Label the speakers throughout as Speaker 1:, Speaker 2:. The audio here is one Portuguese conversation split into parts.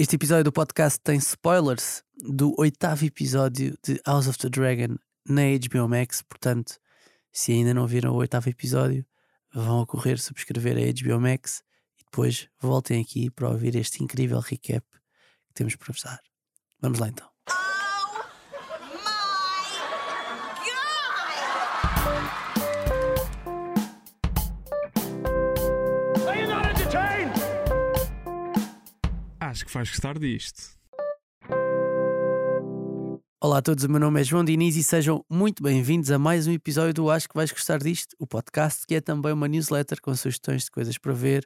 Speaker 1: Este episódio do podcast tem spoilers do oitavo episódio de House of the Dragon na HBO Max. Portanto, se ainda não viram o oitavo episódio, vão a correr subscrever a HBO Max e depois voltem aqui para ouvir este incrível recap que temos para vos dar. Vamos lá então.
Speaker 2: Acho que vais gostar disto.
Speaker 1: Olá a todos, o meu nome é João Diniz e sejam muito bem-vindos a mais um episódio do Acho que vais gostar disto, o podcast que é também uma newsletter com sugestões de coisas para ver,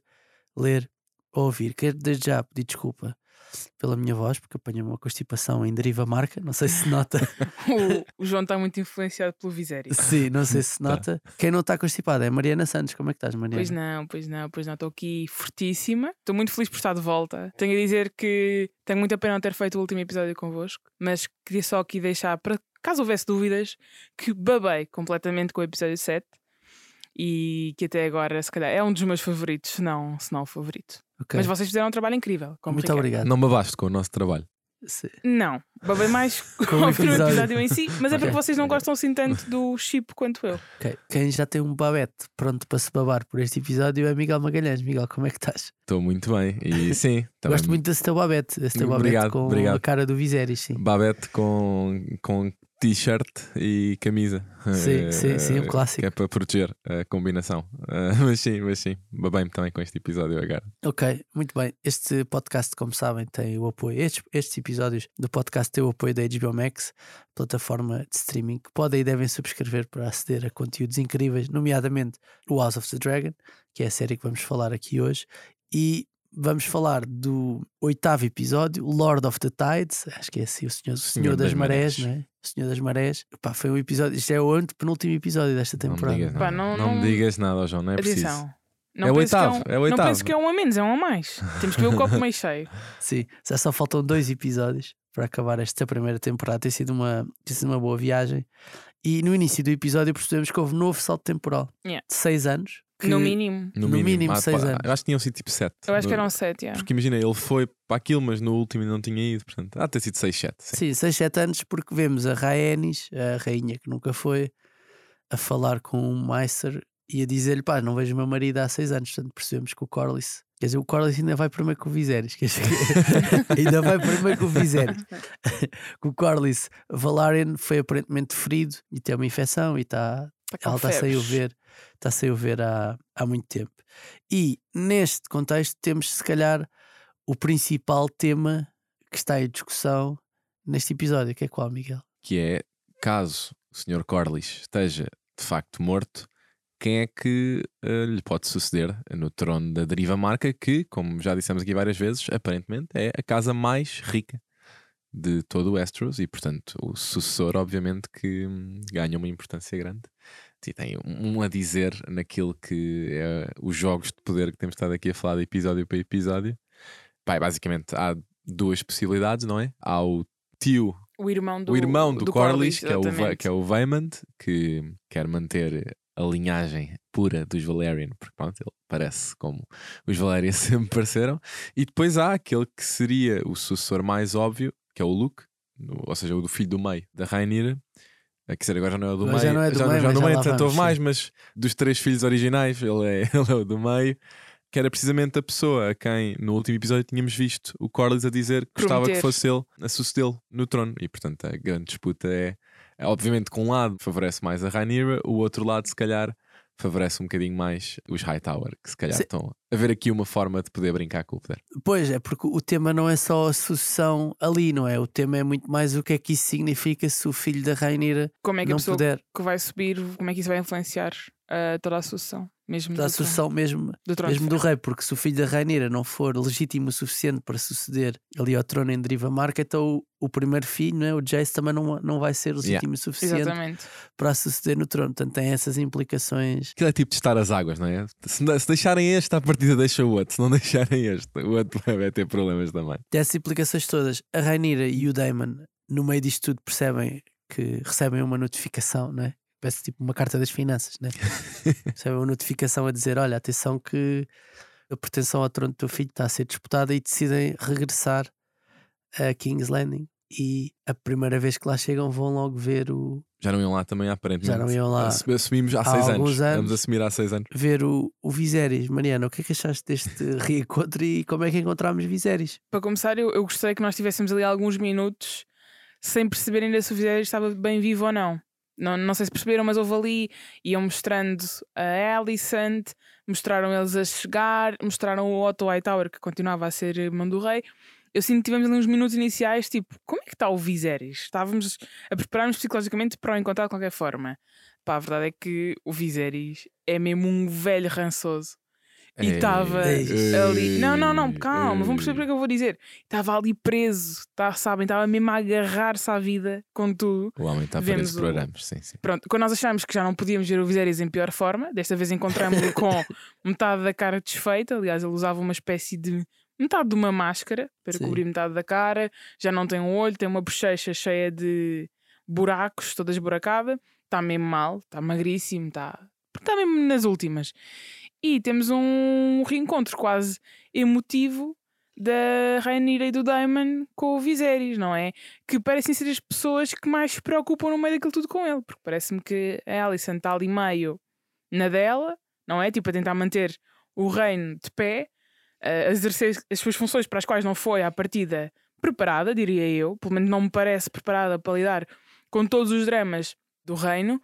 Speaker 1: ler ou ouvir. Quero desde já pedir desculpa pela minha voz, porque apanhei uma constipação em deriva marca, não sei se nota.
Speaker 3: O, o João está muito influenciado pelo Viserys.
Speaker 1: Sim, não sei se nota. Quem não está constipada é a Mariana Santos. Como é que estás, Mariana?
Speaker 3: Pois não, pois não, pois não. Estou aqui fortíssima. Estou muito feliz por estar de volta. Tenho a dizer que tenho muita pena não ter feito o último episódio convosco, mas queria só aqui deixar, para caso houvesse dúvidas, que babei completamente com o episódio 7 e que até agora, se calhar, é um dos meus favoritos, se não, se não o favorito.
Speaker 1: Ok.
Speaker 3: Mas vocês fizeram um trabalho incrível.
Speaker 1: Muito
Speaker 3: Ricardo.
Speaker 1: obrigado.
Speaker 4: Não babaste com o nosso trabalho.
Speaker 1: Sim.
Speaker 3: Não, babei mais
Speaker 1: Com o episódio.
Speaker 3: episódio em si, mas é porque vocês não gostam assim tanto do chip quanto eu.
Speaker 1: Ok. Quem já tem um babete pronto para se babar por este episódio é Miguel Magalhães. Miguel, como é que estás?
Speaker 4: Estou muito bem. E sim,
Speaker 1: Gosto muito desse teu babete, desse teu babete
Speaker 4: Obrigado,
Speaker 1: com
Speaker 4: obrigado.
Speaker 1: a cara do Viserys, sim.
Speaker 4: Babette com, com t-shirt e camisa.
Speaker 1: Sim,
Speaker 4: Eh,
Speaker 1: sim, sim, um clássico.
Speaker 4: Que é para proteger a combinação. Eh, mas sim, mas sim. Babei-me também com este episódio agora.
Speaker 1: Ok, muito bem. Este podcast, como sabem, tem o apoio. Estes, estes episódios do podcast têm o apoio da HBO Max, plataforma de streaming, que podem e devem subscrever para aceder a conteúdos incríveis, nomeadamente o House of the Dragon, que é a série que vamos falar aqui hoje. E vamos falar do oitavo episódio, Lord of the Tides. Acho que é assim, o Senhor, o Senhor, das,
Speaker 4: das
Speaker 1: Marés,
Speaker 4: Marés.
Speaker 1: não é? O Senhor das Marés. Pá, foi um episódio. Isto é o antepenúltimo episódio desta
Speaker 4: Não me
Speaker 1: temporada.
Speaker 4: digas
Speaker 3: Pá,
Speaker 4: nada.
Speaker 3: não-
Speaker 4: Não, me
Speaker 3: não-
Speaker 4: digas nada, João. Não é preciso.
Speaker 3: Atenção. Não
Speaker 4: É o
Speaker 3: penso que
Speaker 4: oitavo,
Speaker 3: um-
Speaker 4: é o
Speaker 3: Não
Speaker 4: oitavo.
Speaker 3: penso que é um a menos, é um a mais. Temos que ver o copo meio cheio.
Speaker 1: Sim, já só faltam dois episódios para acabar esta primeira temporada. Tem sido uma, tem sido uma boa viagem. E no início do episódio percebemos que houve um novo salto temporal
Speaker 3: Yeah.
Speaker 1: de seis anos. Que-
Speaker 3: No mínimo.
Speaker 1: No mínimo
Speaker 4: Ah,
Speaker 1: seis
Speaker 4: pá,
Speaker 1: anos.
Speaker 4: Eu acho que tinham sido tipo 7.
Speaker 3: Eu acho que eram sete, yeah.
Speaker 4: Porque imagina, ele foi para aquilo, mas no último ainda não tinha ido. Portanto, há de ter sido 6, 7. Sim.
Speaker 1: Sim, seis, sete anos, porque vemos a Rhaenys, a rainha que nunca foi, a falar com o Meister e a dizer-lhe: pá, não vejo o meu marido há seis anos. Portanto, percebemos que o Corlys. Quer dizer, o Corlys ainda vai primeiro com o Viserys. Quer dizer, ainda vai primeiro com o Viserys. que o Corlys Valarian foi aparentemente ferido e tem uma infecção e está Ela está sem o ver, está sem o ver há, há muito tempo. E neste contexto temos se calhar o principal tema que está em discussão neste episódio, que é qual, Miguel?
Speaker 4: que é caso o Sr. Corlys esteja de facto morto, quem é que eh, lhe pode suceder no trono da deriva marca, que, como já dissemos aqui várias vezes, aparentemente é a casa mais rica de todo o Westeros e, portanto, o sucessor, obviamente, que hum, ganha uma importância grande. E tem um a dizer naquilo que é os jogos de poder que temos estado aqui a falar de episódio para episódio. Pai, basicamente há duas possibilidades, não é? Há o tio
Speaker 3: O irmão do,
Speaker 4: o irmão do, Corlys, que, é o, que é o Vaemond, que quer manter a linhagem pura dos Valerian, porque pronto, ele parece como os Valerian sempre pareceram. E depois há aquele que seria o sucessor mais óbvio, que é o Luke, no- ou seja, o do filho do meio da Rainira. Quer dizer, agora já não é o do
Speaker 1: Mas
Speaker 4: meio,
Speaker 1: já não é do
Speaker 4: já,
Speaker 1: meio,
Speaker 4: já
Speaker 1: mas
Speaker 4: do
Speaker 1: já
Speaker 4: meio,
Speaker 1: lá
Speaker 4: tanto
Speaker 1: vamos,
Speaker 4: houve mais, mas dos três filhos originais, ele é, ele é o do meio. Que era precisamente a pessoa a quem no último episódio tínhamos visto o Corlys a dizer que gostava que fosse ele a sucedê-lo no trono. E portanto a grande disputa é, é, obviamente, que um lado favorece mais a Rhaenyra, o outro lado, se calhar, favorece um bocadinho mais os Hightower, que se calhar
Speaker 1: Sim.
Speaker 4: estão a ver aqui uma forma de poder brincar com o poder.
Speaker 1: Pois é, porque o tema não é só a sucessão ali, não é? O tema é muito mais o que é que isso significa se o filho da Rainira
Speaker 3: Como é que a
Speaker 1: não
Speaker 3: pessoa
Speaker 1: puder.
Speaker 3: que vai subir, como é que isso vai influenciar ah, toda a sucessão? Mesmo
Speaker 1: Da sucessão mesmo,
Speaker 3: do trono
Speaker 1: mesmo do rei, porque se o filho da Rainira não for legítimo o suficiente para suceder ali ao trono em deriva marca, então o, o primeiro filho, não é? o Jace, também não, não vai ser legítimo o suficiente
Speaker 3: Exatamente.
Speaker 1: para suceder no trono. Portanto, tem essas implicações.
Speaker 4: Aquilo é tipo testar as águas, não é? Se, se deixarem este, à partida deixa o outro. Se não deixarem este, o outro vai ter problemas também.
Speaker 1: Tem essas implicações todas. A Rainira e o Daemon, no meio disto tudo, percebem que recebem uma notificação, não é? Parece tipo uma carta das finanças, né? recebem uma notificação a dizer: olha, atenção que a pretensão ao trono do teu filho está a ser disputada e decidem regressar a King's Landing e a primeira vez que lá chegam vão logo ver o
Speaker 4: Já não iam lá também, aparentemente.
Speaker 1: Já não iam lá
Speaker 4: Assu- Assumimos há
Speaker 1: há
Speaker 4: seis anos.
Speaker 1: anos.
Speaker 4: Vamos assumir há seis anos.
Speaker 1: ver o, o Viserys. Mariana, o que é que achaste deste reencontro e como é que encontramos Viserys?
Speaker 3: Para começar, eu, eu gostei que nós tivéssemos ali alguns minutos sem perceber ainda se o Viserys estava bem vivo ou não. Não, não sei se perceberam, mas houve ali, iam mostrando a Alicent, mostraram eles a chegar, mostraram o Otto Hightower, que continuava a ser irmão do rei. Eu sinto que tivemos ali uns minutos iniciais, tipo, como é que está o Viserys? Estávamos a preparar-nos psicologicamente para o encontrar de qualquer forma. Pá, a verdade é que o Viserys é mesmo um velho rançoso. E estava
Speaker 1: ei,
Speaker 3: ali. Não, não, não, calma, vamos perceber o que é eu vou dizer. Estava ali preso, tá, sabem? Estava mesmo a agarrar-se à vida com tudo.
Speaker 4: O homem está preso
Speaker 3: o-
Speaker 4: arames, sim, sim.
Speaker 3: Pronto, quando nós achámos que já não podíamos ver o Viserys em pior forma, desta vez encontramos-lo com metade da cara desfeita. Aliás, ele usava uma espécie de metade de uma máscara para
Speaker 1: Sim.
Speaker 3: cobrir metade da cara. Já não tem um olho, tem uma bochecha cheia de buracos, toda esburacada. Está mesmo mal, está magríssimo, está está mesmo nas últimas. E temos um reencontro quase emotivo da Rhaenyra e do Daemon com o Viserys, não é? Que parecem ser as pessoas que mais se preocupam no meio daquilo tudo com ele, porque parece-me que a Alicent está ali meio na dela, não é? Tipo, a tentar manter o reino de pé, a exercer as suas funções para as quais não foi à partida preparada, diria eu, pelo menos não me parece preparada para lidar com todos os dramas do reino.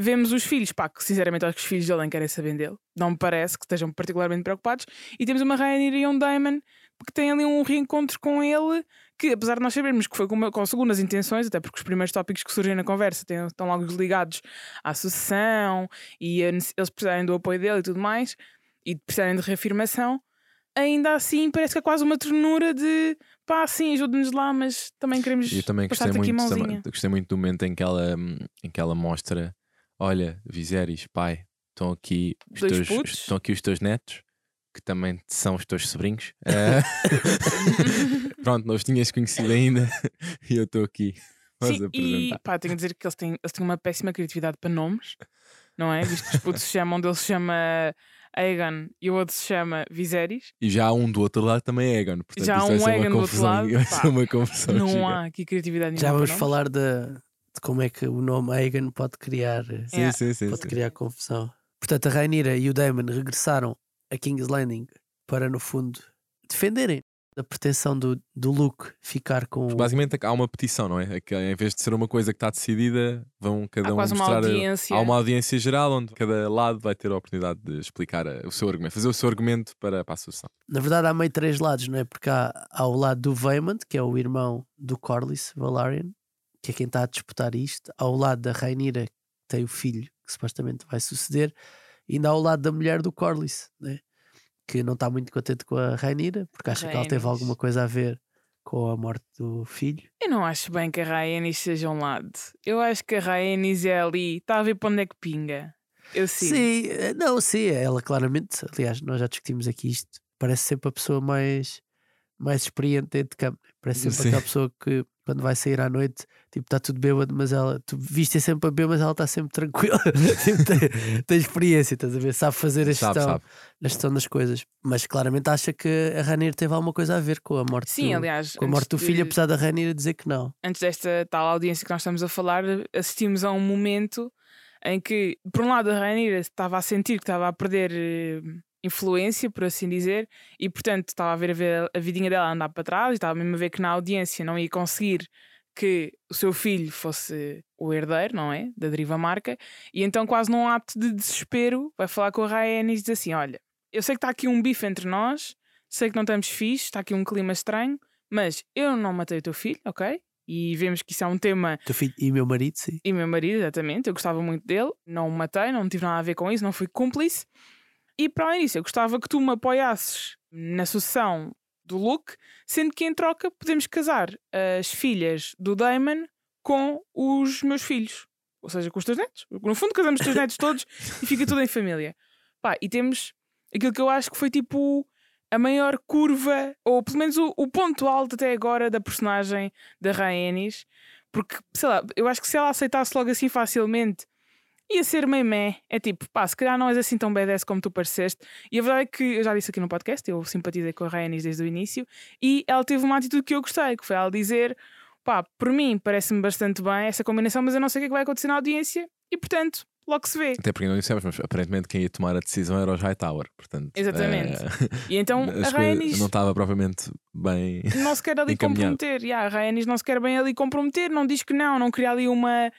Speaker 3: Vemos os filhos, pá, que sinceramente acho que os filhos dele nem querem saber dele, não me parece que estejam particularmente preocupados. E temos uma Rhaenyra e um Daemon que tem ali um reencontro com ele, que apesar de nós sabermos que foi com, uma- com segundas intenções, até porque os primeiros tópicos que surgem na conversa têm- estão logo ligados à sucessão e a eles precisarem do apoio dele e tudo mais, e precisarem de reafirmação, ainda assim parece que é quase uma ternura de pá, sim, ajuda-nos lá, mas também queremos
Speaker 4: eu também gostei
Speaker 3: passar-te aqui
Speaker 4: muito,
Speaker 3: mãozinha.
Speaker 4: também- gostei muito do momento em que ela, em que ela mostra: olha, Viserys, pai, estão aqui os
Speaker 3: Dois
Speaker 4: teus,
Speaker 3: putos.
Speaker 4: estão aqui os teus netos, que também são os teus sobrinhos. Eh, Pronto, não os tinhas conhecido ainda e eu estou aqui. Vamos
Speaker 3: Sim, e
Speaker 4: apresentar.
Speaker 3: pá, tenho a dizer que eles têm, eles têm uma péssima criatividade para nomes, não é? Visto que os putos se chamam, um deles se chama Aegon e o outro se chama Viserys.
Speaker 4: E já há um do outro lado também é Egon. Portanto,
Speaker 3: Já há um
Speaker 4: ser uma
Speaker 3: Egon do outro
Speaker 4: confusão,
Speaker 3: lado,
Speaker 4: Vai
Speaker 3: pá,
Speaker 4: ser uma confusão.
Speaker 3: Não
Speaker 4: gigante.
Speaker 3: há aqui criatividade
Speaker 1: Já
Speaker 3: nenhuma.
Speaker 1: vamos
Speaker 3: para nomes.
Speaker 1: falar de, de como é que o nome Aegon pode criar, eh,
Speaker 4: Sim,
Speaker 3: Yeah.
Speaker 4: sim, sim.
Speaker 1: pode
Speaker 4: sim.
Speaker 1: criar confusão. Portanto, a Rhaenyra e o Daemon regressaram a King's Landing para, no fundo, defenderem a pretensão do, do Luke ficar com o
Speaker 4: Basicamente há uma petição, não é? É que em vez de ser uma coisa que está decidida, vão cada
Speaker 3: Há
Speaker 4: um
Speaker 3: quase uma
Speaker 4: mostrar.
Speaker 3: audiência.
Speaker 4: Há uma audiência geral onde cada lado vai ter a oportunidade de explicar eh, o seu argumento, fazer o seu argumento para, para a solução.
Speaker 1: Na verdade, há meio três lados, não é? Porque há, há o lado do Vaemond, que é o irmão do Corlys Valarian, que é quem está a disputar isto. Há o lado da Rhaenyra, que tem o filho, que supostamente vai suceder. E ainda há o lado da mulher do Corlys, né? que não está muito contente com a Rhaenyra, porque acha que ela teve alguma coisa a ver com a morte do filho.
Speaker 3: Eu não acho bem que a Rhaenys seja um lado. Eu acho que a Rhaenys é ali, está a ver para onde é que pinga. Eu sim.
Speaker 1: Sim, eh, não, sim, ela claramente, aliás, nós já discutimos aqui isto, parece sempre a pessoa mais, mais experiente dentro de campo. Parece sempre
Speaker 4: Sim.
Speaker 1: aquela pessoa que quando vai sair à noite, tipo, está tudo bêbado, mas ela, tu viste sempre a beber, mas ela está sempre tranquila, Tipo, tem, tem experiência, estás a ver? Sabe fazer a gestão,
Speaker 4: Sabe, sabe.
Speaker 1: a gestão das coisas, mas claramente acha que a Rainha teve alguma coisa a ver com a morte,
Speaker 3: Sim,
Speaker 1: do,
Speaker 3: aliás,
Speaker 1: com a morte do
Speaker 3: de-
Speaker 1: filho, apesar da Rainha dizer que não.
Speaker 3: antes desta tal audiência que nós estamos a falar, assistimos a um momento em que, por um lado, a Rainha estava a sentir que estava a perder eh, influência, por assim dizer, e portanto estava a ver a, ver a vidinha dela andar para trás e estava mesmo a ver que na audiência não ia conseguir que o seu filho fosse o herdeiro, não é? Da deriva marca, e então, quase num ato de desespero, vai falar com a Rhaenys e diz assim: Olha, eu sei que está aqui um bife entre nós, sei que não estamos fixe, está aqui um clima estranho, mas eu não matei o teu filho, ok? E vemos que isso é um tema.
Speaker 1: Teu filho e meu marido, sim.
Speaker 3: E meu marido, exatamente, eu gostava muito dele, não o matei, não tive nada a ver com isso, não fui cúmplice. E para além disso, eu gostava que tu me apoiasses na sucessão do Luke, sendo que em troca podemos casar as filhas do Damon com os meus filhos. Ou seja, com os teus netos. No fundo, casamos os teus netos todos e fica tudo em família. Pá, e temos aquilo que eu acho que foi tipo a maior curva, ou pelo menos o, o ponto alto até agora da personagem da Rhaenys, porque, sei lá, eu acho que se ela aceitasse logo assim facilmente ia ser meio meh. É tipo, pá, se calhar não és assim tão badass como tu pareceste. E a verdade é que eu já disse aqui no podcast, eu simpatizei com a Rhaenys desde o início e ela teve uma atitude que eu gostei, que foi ela dizer, pá, por mim parece-me bastante bem essa combinação, mas eu não sei o que é que vai acontecer na audiência e portanto, logo se vê.
Speaker 4: Até porque não dissemos, mas aparentemente quem ia tomar a decisão era os Hightower. Portanto,
Speaker 3: Exatamente.
Speaker 4: eh,
Speaker 3: E então a Rhaenys
Speaker 4: não estava propriamente bem.
Speaker 3: não se quer ali comprometer. Yeah, a Rhaenys não se quer bem ali comprometer, não diz que não, não cria ali uma,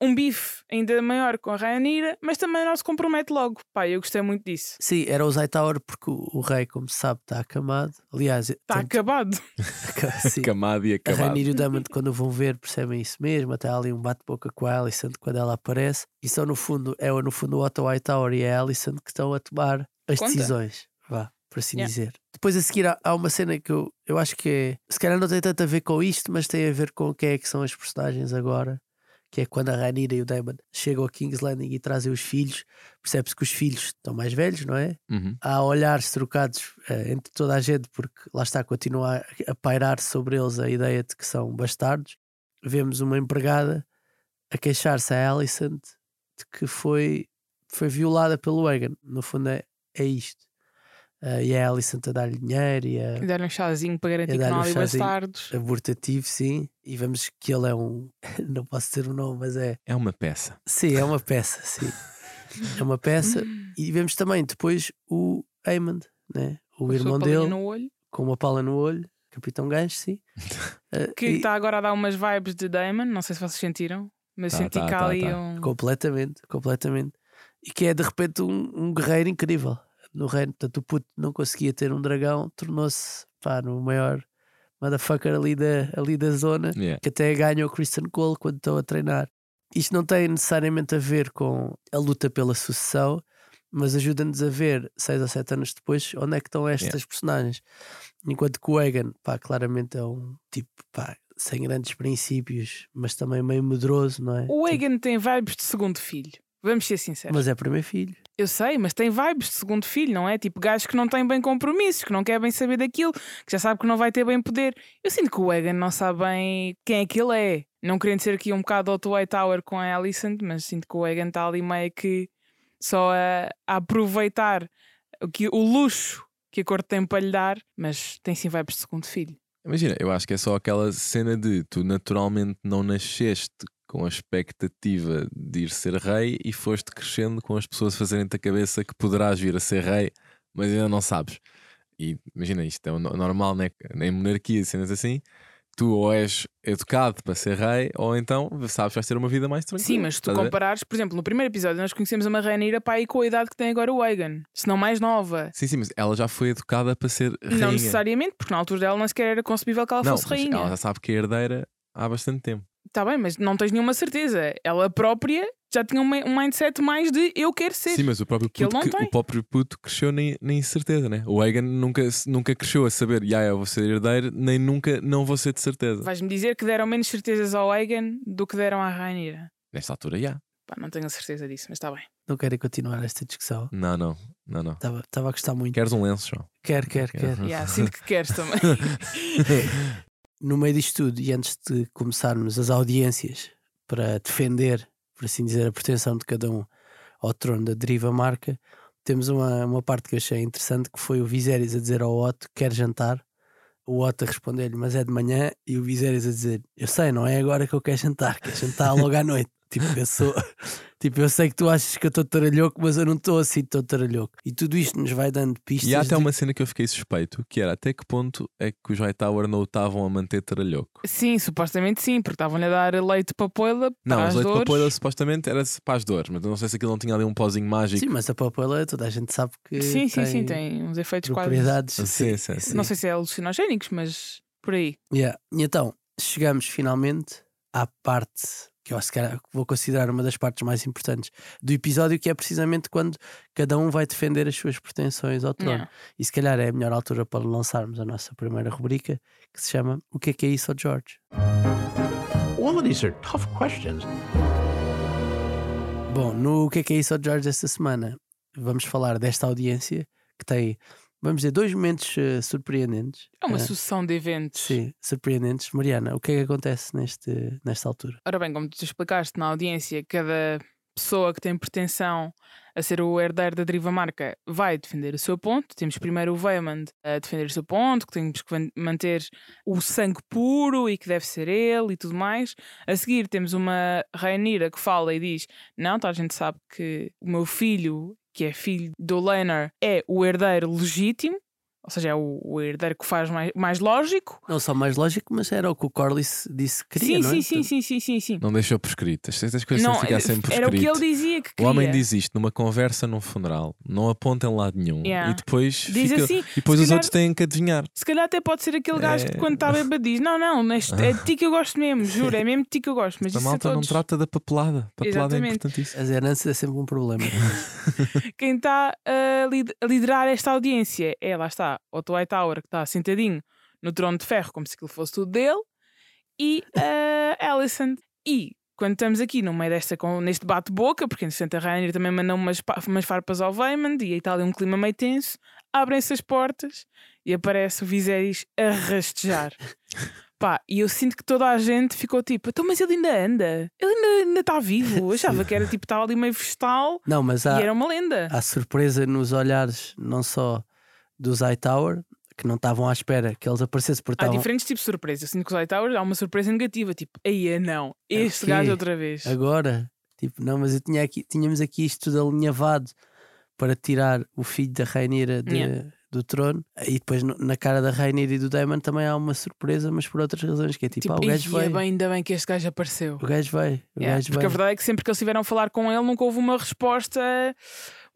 Speaker 3: um bife ainda maior com a Rhaenyra, mas também não se compromete logo. Pá, eu gostei muito disso.
Speaker 1: Sim, era o Hightower porque o, o rei, como se sabe, está acamado. Aliás,
Speaker 3: Está
Speaker 1: tanto-
Speaker 3: acabado.
Speaker 1: sim,
Speaker 4: Camado e
Speaker 1: a
Speaker 4: acabado.
Speaker 1: Rainha e o Damond, quando o vão ver, percebem isso mesmo. Até há ali um bate-boca com a Alicent quando ela aparece. E são, no fundo, é no fundo o Otto Hightower e a Alicent que estão a tomar as
Speaker 3: Conta.
Speaker 1: decisões. Vá, por assim
Speaker 3: Yeah.
Speaker 1: dizer. Depois a seguir há, há uma cena que eu, eu acho que é. Se calhar não tem tanto a ver com isto, mas tem a ver com quem é que são as personagens agora. Que é quando a Rhaenyra e o Daemon chegam a King's Landing e trazem os filhos. Percebe-se que os filhos estão mais velhos, não é?
Speaker 4: Uhum.
Speaker 1: há olhares trocados eh, entre toda a gente, porque lá está, continua a, a pairar sobre eles a ideia de que são bastardos. Vemos uma empregada a queixar-se a Alicent de que foi, foi violada pelo Egan. No fundo, é, é isto. Eh, e a Alicent a dar-lhe dinheiro e a,
Speaker 3: E dar um chazinho para garantir que não
Speaker 1: um
Speaker 3: há ali
Speaker 1: chazinho.
Speaker 3: bastardos.
Speaker 1: abortativo, sim. E vemos que ele é um. Não posso dizer o nome, mas é.
Speaker 4: É uma peça.
Speaker 1: Sim, é uma peça, sim. É uma peça. E vemos também depois o Aemond, né? o
Speaker 3: Com
Speaker 1: irmão dele.
Speaker 3: no olho,
Speaker 1: com uma pala no olho, Capitão Gancho, sim. Eh,
Speaker 3: que
Speaker 1: e-
Speaker 3: está agora a dar umas vibes de Damon, não sei se vocês sentiram, mas
Speaker 4: Tá,
Speaker 3: senti
Speaker 4: tá,
Speaker 3: há
Speaker 4: tá,
Speaker 3: ali
Speaker 4: tá.
Speaker 3: um.
Speaker 1: Completamente, completamente. E que é de repente um, um guerreiro incrível no reino. Portanto, o puto não conseguia ter um dragão, tornou-se pá, no maior motherfucker ali da, ali da zona,
Speaker 4: Yeah.
Speaker 1: que até ganha o Christian Cole quando estão a treinar. Isto não tem necessariamente a ver com a luta pela sucessão, mas ajuda-nos a ver, seis ou sete anos depois, onde é que estão estas personagens. Enquanto que o Egan, pá, claramente é um tipo, pá, sem grandes princípios, mas também meio medroso, não é?
Speaker 3: O
Speaker 1: Tipo,
Speaker 3: Egan tem vibes de segundo filho. Vamos ser sinceros.
Speaker 1: mas é primeiro filho.
Speaker 3: Eu sei, mas tem vibes de segundo filho, não é? Tipo gajo que não tem bem compromissos, que não quer bem saber daquilo, que já sabe que não vai ter bem poder. Eu sinto que o Egan não sabe bem quem é que ele é. Não querendo ser aqui um bocado Otto Hightower com a Alicent, mas sinto que o Egan está ali meio que só a, a aproveitar o, que, o luxo que a corte tem para lhe dar, mas tem sim vibes de segundo filho.
Speaker 4: Imagina, eu acho que é só aquela cena de tu naturalmente não nasceste com a expectativa de ir ser rei e foste crescendo com as pessoas fazerem-te a cabeça que poderás vir a ser rei, mas ainda não sabes. E imagina, isto é normal, né? Em monarquia, cenas assim, tu ou és educado para ser rei, ou então sabes que vais ter uma vida mais tranquila.
Speaker 3: Sim, mas se tu comparares, por exemplo, no primeiro episódio nós conhecemos a Marraneira para aí com a idade que tem agora o Egan, se não mais nova.
Speaker 4: Sim, sim, mas ela já foi educada para ser rainha.
Speaker 3: Não necessariamente, porque na altura dela não sequer era concebível que ela
Speaker 4: Não,
Speaker 3: fosse rainha.
Speaker 4: ela já sabe que é herdeira há bastante tempo.
Speaker 3: Está bem, mas não tens nenhuma certeza. Ela própria já tinha um mi- um mindset mais de eu quero ser.
Speaker 4: Sim, mas o próprio
Speaker 3: que
Speaker 4: puto, que-
Speaker 3: tem.
Speaker 4: o próprio puto cresceu na, na incerteza, né? O Egan nunca, nunca cresceu a saber, já eu vou ser herdeiro, nem nunca não vou ser de certeza.
Speaker 3: Vais-me dizer que deram menos certezas ao Egan do que deram à Rainha.
Speaker 4: Nesta altura, já.
Speaker 3: Pá, não tenho a certeza disso, mas está bem.
Speaker 1: Não querem continuar esta discussão.
Speaker 4: Não, não, não, não.
Speaker 1: Estava estava a gostar muito.
Speaker 4: Queres um lenço, João?
Speaker 1: Quer, quer, quer.
Speaker 3: Yeah, sinto que queres também.
Speaker 1: No meio disto tudo, e antes de começarmos as audiências para defender, por assim dizer, a pretensão de cada um ao trono da deriva marca, temos uma, uma parte que eu achei interessante que foi o Viserys a dizer ao Otto quer jantar. O Otto a responder-lhe, mas é de manhã, e o Viserys a dizer: Eu sei, não é agora que eu quero jantar, quero jantar logo à noite. Tipo, eu sou, tipo, eu sei que tu achas que eu estou taralhoco, mas eu não estou assim tão taralhoco. E tudo isto nos vai dando pistas.
Speaker 4: E há até
Speaker 1: de-
Speaker 4: uma cena que eu fiquei suspeito, que era até que ponto é que os Hightower não o estavam a manter taralhoco.
Speaker 3: sim, supostamente sim, porque estavam-lhe a dar leite para poila
Speaker 4: Não,
Speaker 3: para
Speaker 4: os
Speaker 3: as
Speaker 4: leite
Speaker 3: dores.
Speaker 4: papoila supostamente era para as dores, mas eu não sei se aquilo não tinha ali um pozinho mágico.
Speaker 1: Sim, mas a papoila toda a gente sabe que.
Speaker 3: Sim, sim,
Speaker 1: tem
Speaker 3: sim, tem uns efeitos quase.
Speaker 1: propriedades.
Speaker 4: Sim, sim, sim.
Speaker 3: Não sei se é alucinogénicos, mas por aí.
Speaker 1: Yeah. E então, chegamos finalmente à parte que eu se calhar vou considerar uma das partes mais importantes do episódio, que é precisamente quando cada um vai defender as suas pretensões ao trono.
Speaker 3: Yeah.
Speaker 1: E se calhar é a melhor altura para lançarmos a nossa primeira rubrica, que se chama O que é que é isso ao George?
Speaker 5: All of these are tough questions.
Speaker 1: Bom, no O que é que é isso ao George esta semana, vamos falar desta audiência que tem, vamos dizer, dois momentos eh, surpreendentes.
Speaker 3: É uma
Speaker 1: Eh,
Speaker 3: sucessão de eventos.
Speaker 1: Sim, surpreendentes. Mariana, o que é que acontece neste, nesta altura?
Speaker 3: Ora bem, como tu explicaste na audiência, cada pessoa que tem pretensão a ser o herdeiro da Driva Marca vai defender o seu ponto. Temos primeiro o Veymand a defender o seu ponto, que temos que manter o sangue puro e que deve ser ele e tudo mais. A seguir temos uma Rhaenyra que fala e diz: Não, toda a gente sabe que o meu filho, que é filho do Laenor, é o herdeiro legítimo. Ou seja, é o, o herdeiro que faz mais, mais lógico.
Speaker 1: Não só mais lógico, mas era o que o Corlys disse que queria,
Speaker 3: sim,
Speaker 1: não é?
Speaker 3: sim, sim, sim, sim, sim, sim.
Speaker 4: Não deixou por escrito. Estas estas coisas
Speaker 3: Não,
Speaker 4: têm que ficar sempre por
Speaker 3: era o que ele dizia que
Speaker 4: O
Speaker 3: queria.
Speaker 4: homem diz isto numa conversa num funeral, não aponta em lado nenhum.
Speaker 3: Yeah.
Speaker 4: E depois,
Speaker 3: Diz
Speaker 4: fica-
Speaker 3: assim,
Speaker 4: e depois os
Speaker 3: calhar-
Speaker 4: outros têm que adivinhar.
Speaker 3: Se calhar até pode ser aquele gajo que
Speaker 4: É.
Speaker 3: quando está bêbado diz: Não, não, este, é de ti que eu gosto mesmo, juro, é mesmo de ti que eu gosto. Mas
Speaker 4: A malta não
Speaker 3: todos.
Speaker 4: trata da papelada. Papelada é
Speaker 3: Exatamente.
Speaker 4: importantíssimo.
Speaker 1: As heranças é sempre um problema.
Speaker 3: Quem está a liderar esta audiência é, lá está, Otto Hightower, que está sentadinho no trono de ferro, como se aquilo fosse tudo dele, e a Alicent. E quando estamos aqui no meio desta, com- neste bate-boca, porque entretanto a Rainha também mandou umas, umas farpas ao Vaymond e aí está ali um clima meio tenso, abrem-se as portas e aparece o Viserys a rastejar. Pá, e eu sinto que toda a gente ficou tipo, então, mas ele ainda anda, ele ainda ainda está vivo. Eu achava que era tipo, estava ali meio vegetal
Speaker 1: Não, mas há,
Speaker 3: e era uma lenda.
Speaker 1: há surpresa nos olhares, não só dos Hightower, que não estavam à espera que eles aparecessem porque
Speaker 3: Há diferentes tipos de surpresa. Eu sinto que os Hightowers há uma surpresa negativa, tipo, aí é não, este
Speaker 1: quê?
Speaker 3: gajo outra vez.
Speaker 1: Agora, tipo, não, mas eu tinha aqui, tínhamos aqui isto tudo alinhavado para tirar o filho da Rainira de-
Speaker 3: Yeah.
Speaker 1: do trono. E depois na cara da Rainira e do Daemon também há uma surpresa, mas por outras razões, que é tipo,
Speaker 3: Tipo,
Speaker 1: ah, o gajo
Speaker 3: "Ia
Speaker 1: vai.
Speaker 3: bem, ainda bem que este gajo apareceu.
Speaker 1: O gajo vai, o
Speaker 3: Yeah,
Speaker 1: gajo
Speaker 3: Porque
Speaker 1: vai.
Speaker 3: a verdade é que sempre que eles tiveram a falar com ele, nunca houve uma resposta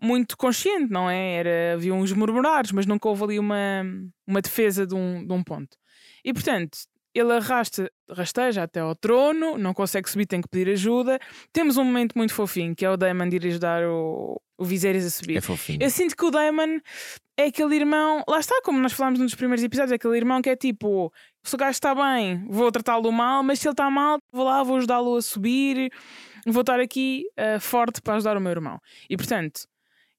Speaker 3: muito consciente, não é? Era, havia uns murmurares, mas nunca houve ali uma, uma defesa de um, de um ponto. E portanto, ele arrasta, rasteja até ao trono, não consegue subir, tem que pedir ajuda. Temos um momento muito fofinho, que é o Daemon de ir ajudar o, o Viserys a subir.
Speaker 4: É fofinho.
Speaker 3: Eu sinto que o Damon é aquele irmão, lá está, como nós falámos num dos primeiros episódios, é aquele irmão que é tipo: se o gajo está bem, vou tratá-lo mal, mas se ele está mal, vou lá, vou ajudá-lo a subir, vou estar aqui eh, forte para ajudar o meu irmão. E portanto,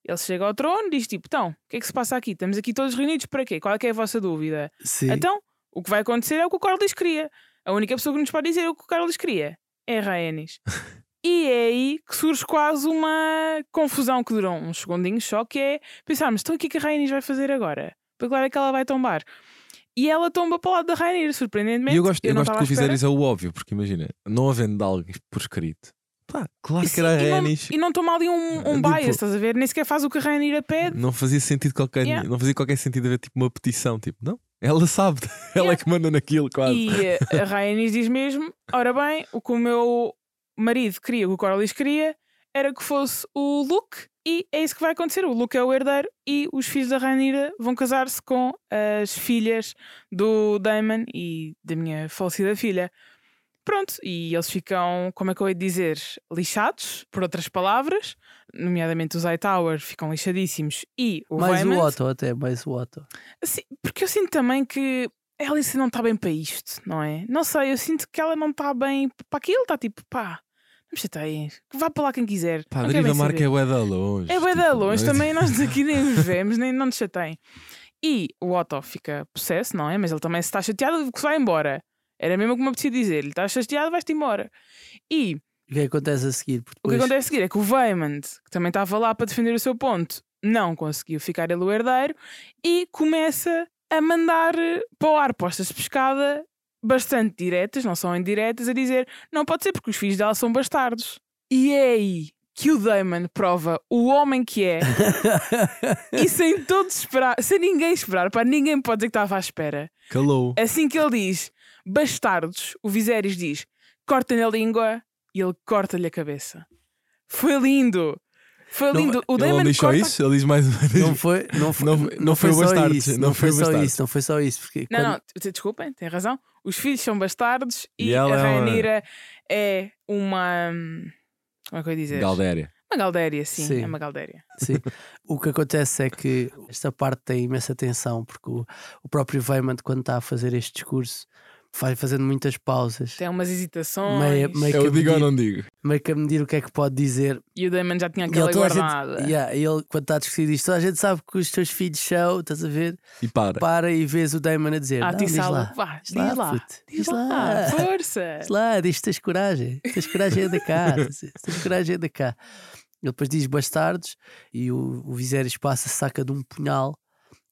Speaker 3: ele chega ao trono diz tipo: então, o que é que se passa aqui? Estamos aqui todos reunidos para quê? Qual é, que é a vossa dúvida?
Speaker 1: Sim.
Speaker 3: Então, o que vai acontecer é o que o Carlos queria. A única pessoa que nos pode dizer o que o Carlos queria é a Rhaenys. e é aí que surge quase uma confusão que durou uns segundinhos só, que é pensarmos, então o que é que a Rhaenys vai fazer agora? Para claro é que ela vai tombar. E ela tomba para o lado da Rhaenys, surpreendentemente.
Speaker 4: E eu gosto, eu
Speaker 3: não
Speaker 4: gosto que o. Viserys é o óbvio, porque imagina, não havendo algo por escrito, pá, claro
Speaker 3: E
Speaker 4: que era a
Speaker 3: sim, e não- toma ali um, um
Speaker 4: Tipo-
Speaker 3: bias, estás a ver? Nem sequer faz o que a Rhaenyra pede.
Speaker 4: Não fazia sentido qualquer,
Speaker 3: Yeah.
Speaker 4: não fazia qualquer sentido haver tipo uma petição, tipo, não, ela sabe, ela
Speaker 3: Yeah.
Speaker 4: é que manda naquilo quase.
Speaker 3: E eh, a Rhaenys diz mesmo: ora bem, o que o meu marido queria, o que o Corlys queria, era que fosse o Luke, e é isso que vai acontecer. O Luke é o herdeiro, e os filhos da Rhaenyra vão casar-se com as filhas do Daemon e da minha falecida filha. Pronto, e eles ficam, como é que eu ia dizer, lixados, por outras palavras, nomeadamente os Hightower ficam lixadíssimos e o
Speaker 1: mais o Otto, até, mais o Otto.
Speaker 3: Assim, porque eu sinto também que a Alice não está bem para isto, não é? Não sei, eu sinto que ela não está bem para aquilo, está tipo, pá, não me chateiem, que vá para lá quem quiser.
Speaker 4: Pá, a
Speaker 3: não quero
Speaker 4: deriva
Speaker 3: bem
Speaker 4: marca
Speaker 3: saber.
Speaker 4: é bué da longe.
Speaker 3: É bem da
Speaker 4: tipo,
Speaker 3: longe,
Speaker 4: mas-
Speaker 3: também nós daqui nem os vemos, nem não nos chateiem. E o Otto fica possesso, não é? Mas ele também se está chateado que se vai embora. Era mesmo como eu apetecia dizer, ele está chateado, vais-te embora. E
Speaker 1: O que é acontece a seguir? Porque
Speaker 3: o que
Speaker 1: depois-
Speaker 3: acontece a seguir é que o Vaymond, que também estava lá para defender o seu ponto, não conseguiu ficar ele o herdeiro e começa a mandar eh, para o ar postas de pescada bastante diretas, não são indiretas, a dizer não pode ser porque os filhos dela são bastardos. E é aí que o Damon prova o homem que é e sem todos esperar, sem ninguém esperar, para ninguém pode dizer que estava à espera.
Speaker 4: Calou.
Speaker 3: Assim que ele diz bastardos, o Viserys diz corta-lhe a língua e ele corta-lhe a cabeça. Foi lindo. Foi
Speaker 1: Não,
Speaker 3: lindo. o
Speaker 4: Ele não diz só
Speaker 3: corta...
Speaker 4: isso, ele diz mais uma vez.
Speaker 1: Não foi, não foi,
Speaker 4: Não-
Speaker 1: não,
Speaker 4: não
Speaker 1: foi,
Speaker 4: foi bastardos,
Speaker 1: isso.
Speaker 4: não
Speaker 1: Não
Speaker 4: foi
Speaker 1: foi só isso. Não foi só isso. Porque
Speaker 3: Não,
Speaker 1: quando-
Speaker 3: não, desculpem, tem razão. Os filhos são bastardos e,
Speaker 4: E
Speaker 3: a
Speaker 4: é uma-
Speaker 3: Rhaenyra é uma. Como é que eu ia dizer?
Speaker 4: Galdéria.
Speaker 3: Uma galdéria, sim,
Speaker 1: Sim.
Speaker 3: É uma galdéria.
Speaker 1: Sim. O que acontece é que esta parte tem imensa tensão, porque o, o próprio Vaymond, quando está a fazer este discurso, vai fazendo muitas pausas.
Speaker 3: Tem umas hesitações.
Speaker 1: Meia- meia-
Speaker 4: Eu
Speaker 1: que
Speaker 4: digo ou
Speaker 1: medir-
Speaker 4: não digo?
Speaker 1: Meio que a medir o que é que pode dizer.
Speaker 3: E o Damon já tinha
Speaker 1: E
Speaker 3: aquela
Speaker 1: ele, toda a gente-
Speaker 3: guardada.
Speaker 1: Yeah, ele, quando está a discutir isto, toda a gente sabe que os teus filhos são, estás a ver?
Speaker 4: E para.
Speaker 1: Para e vês o Damon a dizer:
Speaker 3: Ah,
Speaker 1: diz lá,
Speaker 3: vá,
Speaker 1: diz
Speaker 3: diz
Speaker 1: lá,
Speaker 3: lá, diz lá, força.
Speaker 1: Diz lá, diz que tens coragem. Tens coragem anda cá. tens- coragem anda cá. Ele depois diz bastardos e o, o Viserys passa, saca de um punhal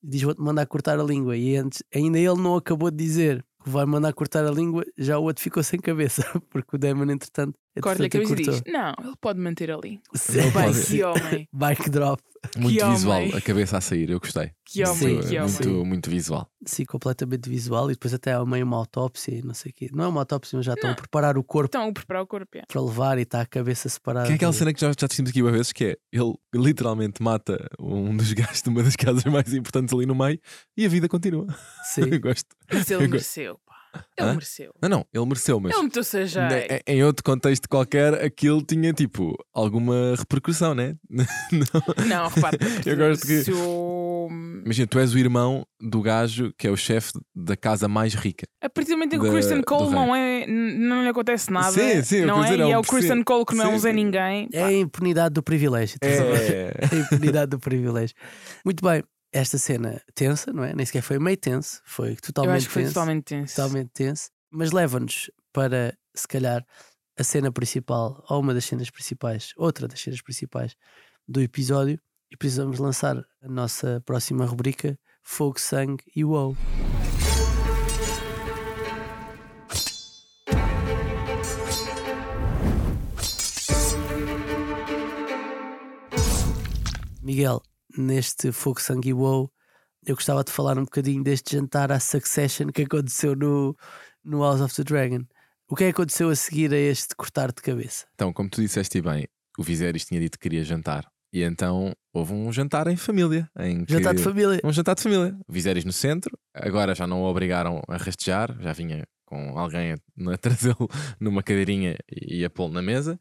Speaker 1: e diz: Vou-te mandar cortar a língua. E antes, ainda ele não acabou de dizer vai mandar cortar a língua, já o outro ficou sem cabeça, porque o Damon, entretanto,
Speaker 3: Corta-lhe a cabeça e diz: Não, ele pode manter ali.
Speaker 1: Sim,
Speaker 3: que homem,
Speaker 1: Mic drop.
Speaker 4: Muito
Speaker 3: homem.
Speaker 4: visual, a cabeça a sair, eu gostei.
Speaker 3: que homem,
Speaker 1: Sim,
Speaker 3: que homem.
Speaker 4: muito, muito visual.
Speaker 1: Sim, completamente visual. E depois até há meio uma autópsia e não sei o quê. Não é uma autópsia, mas já estão a preparar o corpo
Speaker 3: Então, o preparar o corpo. é.
Speaker 1: para levar e está a cabeça separada.
Speaker 4: Que é aquela cena que já, já discutimos aqui uma vez, que é ele literalmente mata um dos gajos de uma das casas mais importantes ali no meio e a vida continua.
Speaker 1: Sim.
Speaker 4: Eu gosto.
Speaker 3: Mas ele
Speaker 4: Eu go-
Speaker 3: mereceu. Ele
Speaker 4: Hã?
Speaker 3: mereceu.
Speaker 4: Não, não, ele mereceu, mas
Speaker 3: Ele meteu-se a
Speaker 4: ne-
Speaker 3: jeito.
Speaker 4: em outro contexto qualquer, aquilo tinha tipo alguma repercussão, né? Não.
Speaker 3: Não, repara.
Speaker 4: Eu gosto que-
Speaker 3: Se o...
Speaker 4: Imagina, tu és o irmão do gajo que é o chefe da casa mais rica.
Speaker 3: A partir do momento em que o
Speaker 4: Da-
Speaker 3: Christian Cole não é. n- Não lhe acontece nada.
Speaker 4: Sim, sim, eu
Speaker 3: não
Speaker 4: quero
Speaker 3: é?
Speaker 4: dizer, é
Speaker 3: e é
Speaker 4: um
Speaker 3: o Christian Cole que não é
Speaker 4: sim,
Speaker 3: Zé
Speaker 4: sim.
Speaker 3: Ninguém.
Speaker 1: É a impunidade do privilégio. estás a ver?
Speaker 4: É.
Speaker 1: É a impunidade do privilégio. Muito bem, esta cena tensa, não é? Nem sequer foi meio tenso, foi
Speaker 3: Eu
Speaker 1: totalmente
Speaker 3: acho que foi
Speaker 1: tenso.
Speaker 3: totalmente tenso.
Speaker 1: totalmente tenso, mas leva-nos para, se calhar, a cena principal, ou uma das cenas principais, outra das cenas principais do episódio, e precisamos lançar a nossa próxima rubrica: Fogo, Sangue e Wow. Miguel, neste Fogo, Sangue Wow, eu gostava de falar um bocadinho deste jantar à Succession que aconteceu no, no House of the Dragon. O que é que aconteceu a seguir a este cortar de cabeça?
Speaker 4: Então, como tu disseste bem, o Viserys tinha dito que queria jantar. E então houve um jantar em família. Em que...
Speaker 1: Jantar de família.
Speaker 4: Um jantar de família. O Viserys no centro. Agora já não o obrigaram a rastejar. Já vinha com alguém a, a trazê-lo numa cadeirinha e a pô-lo na mesa.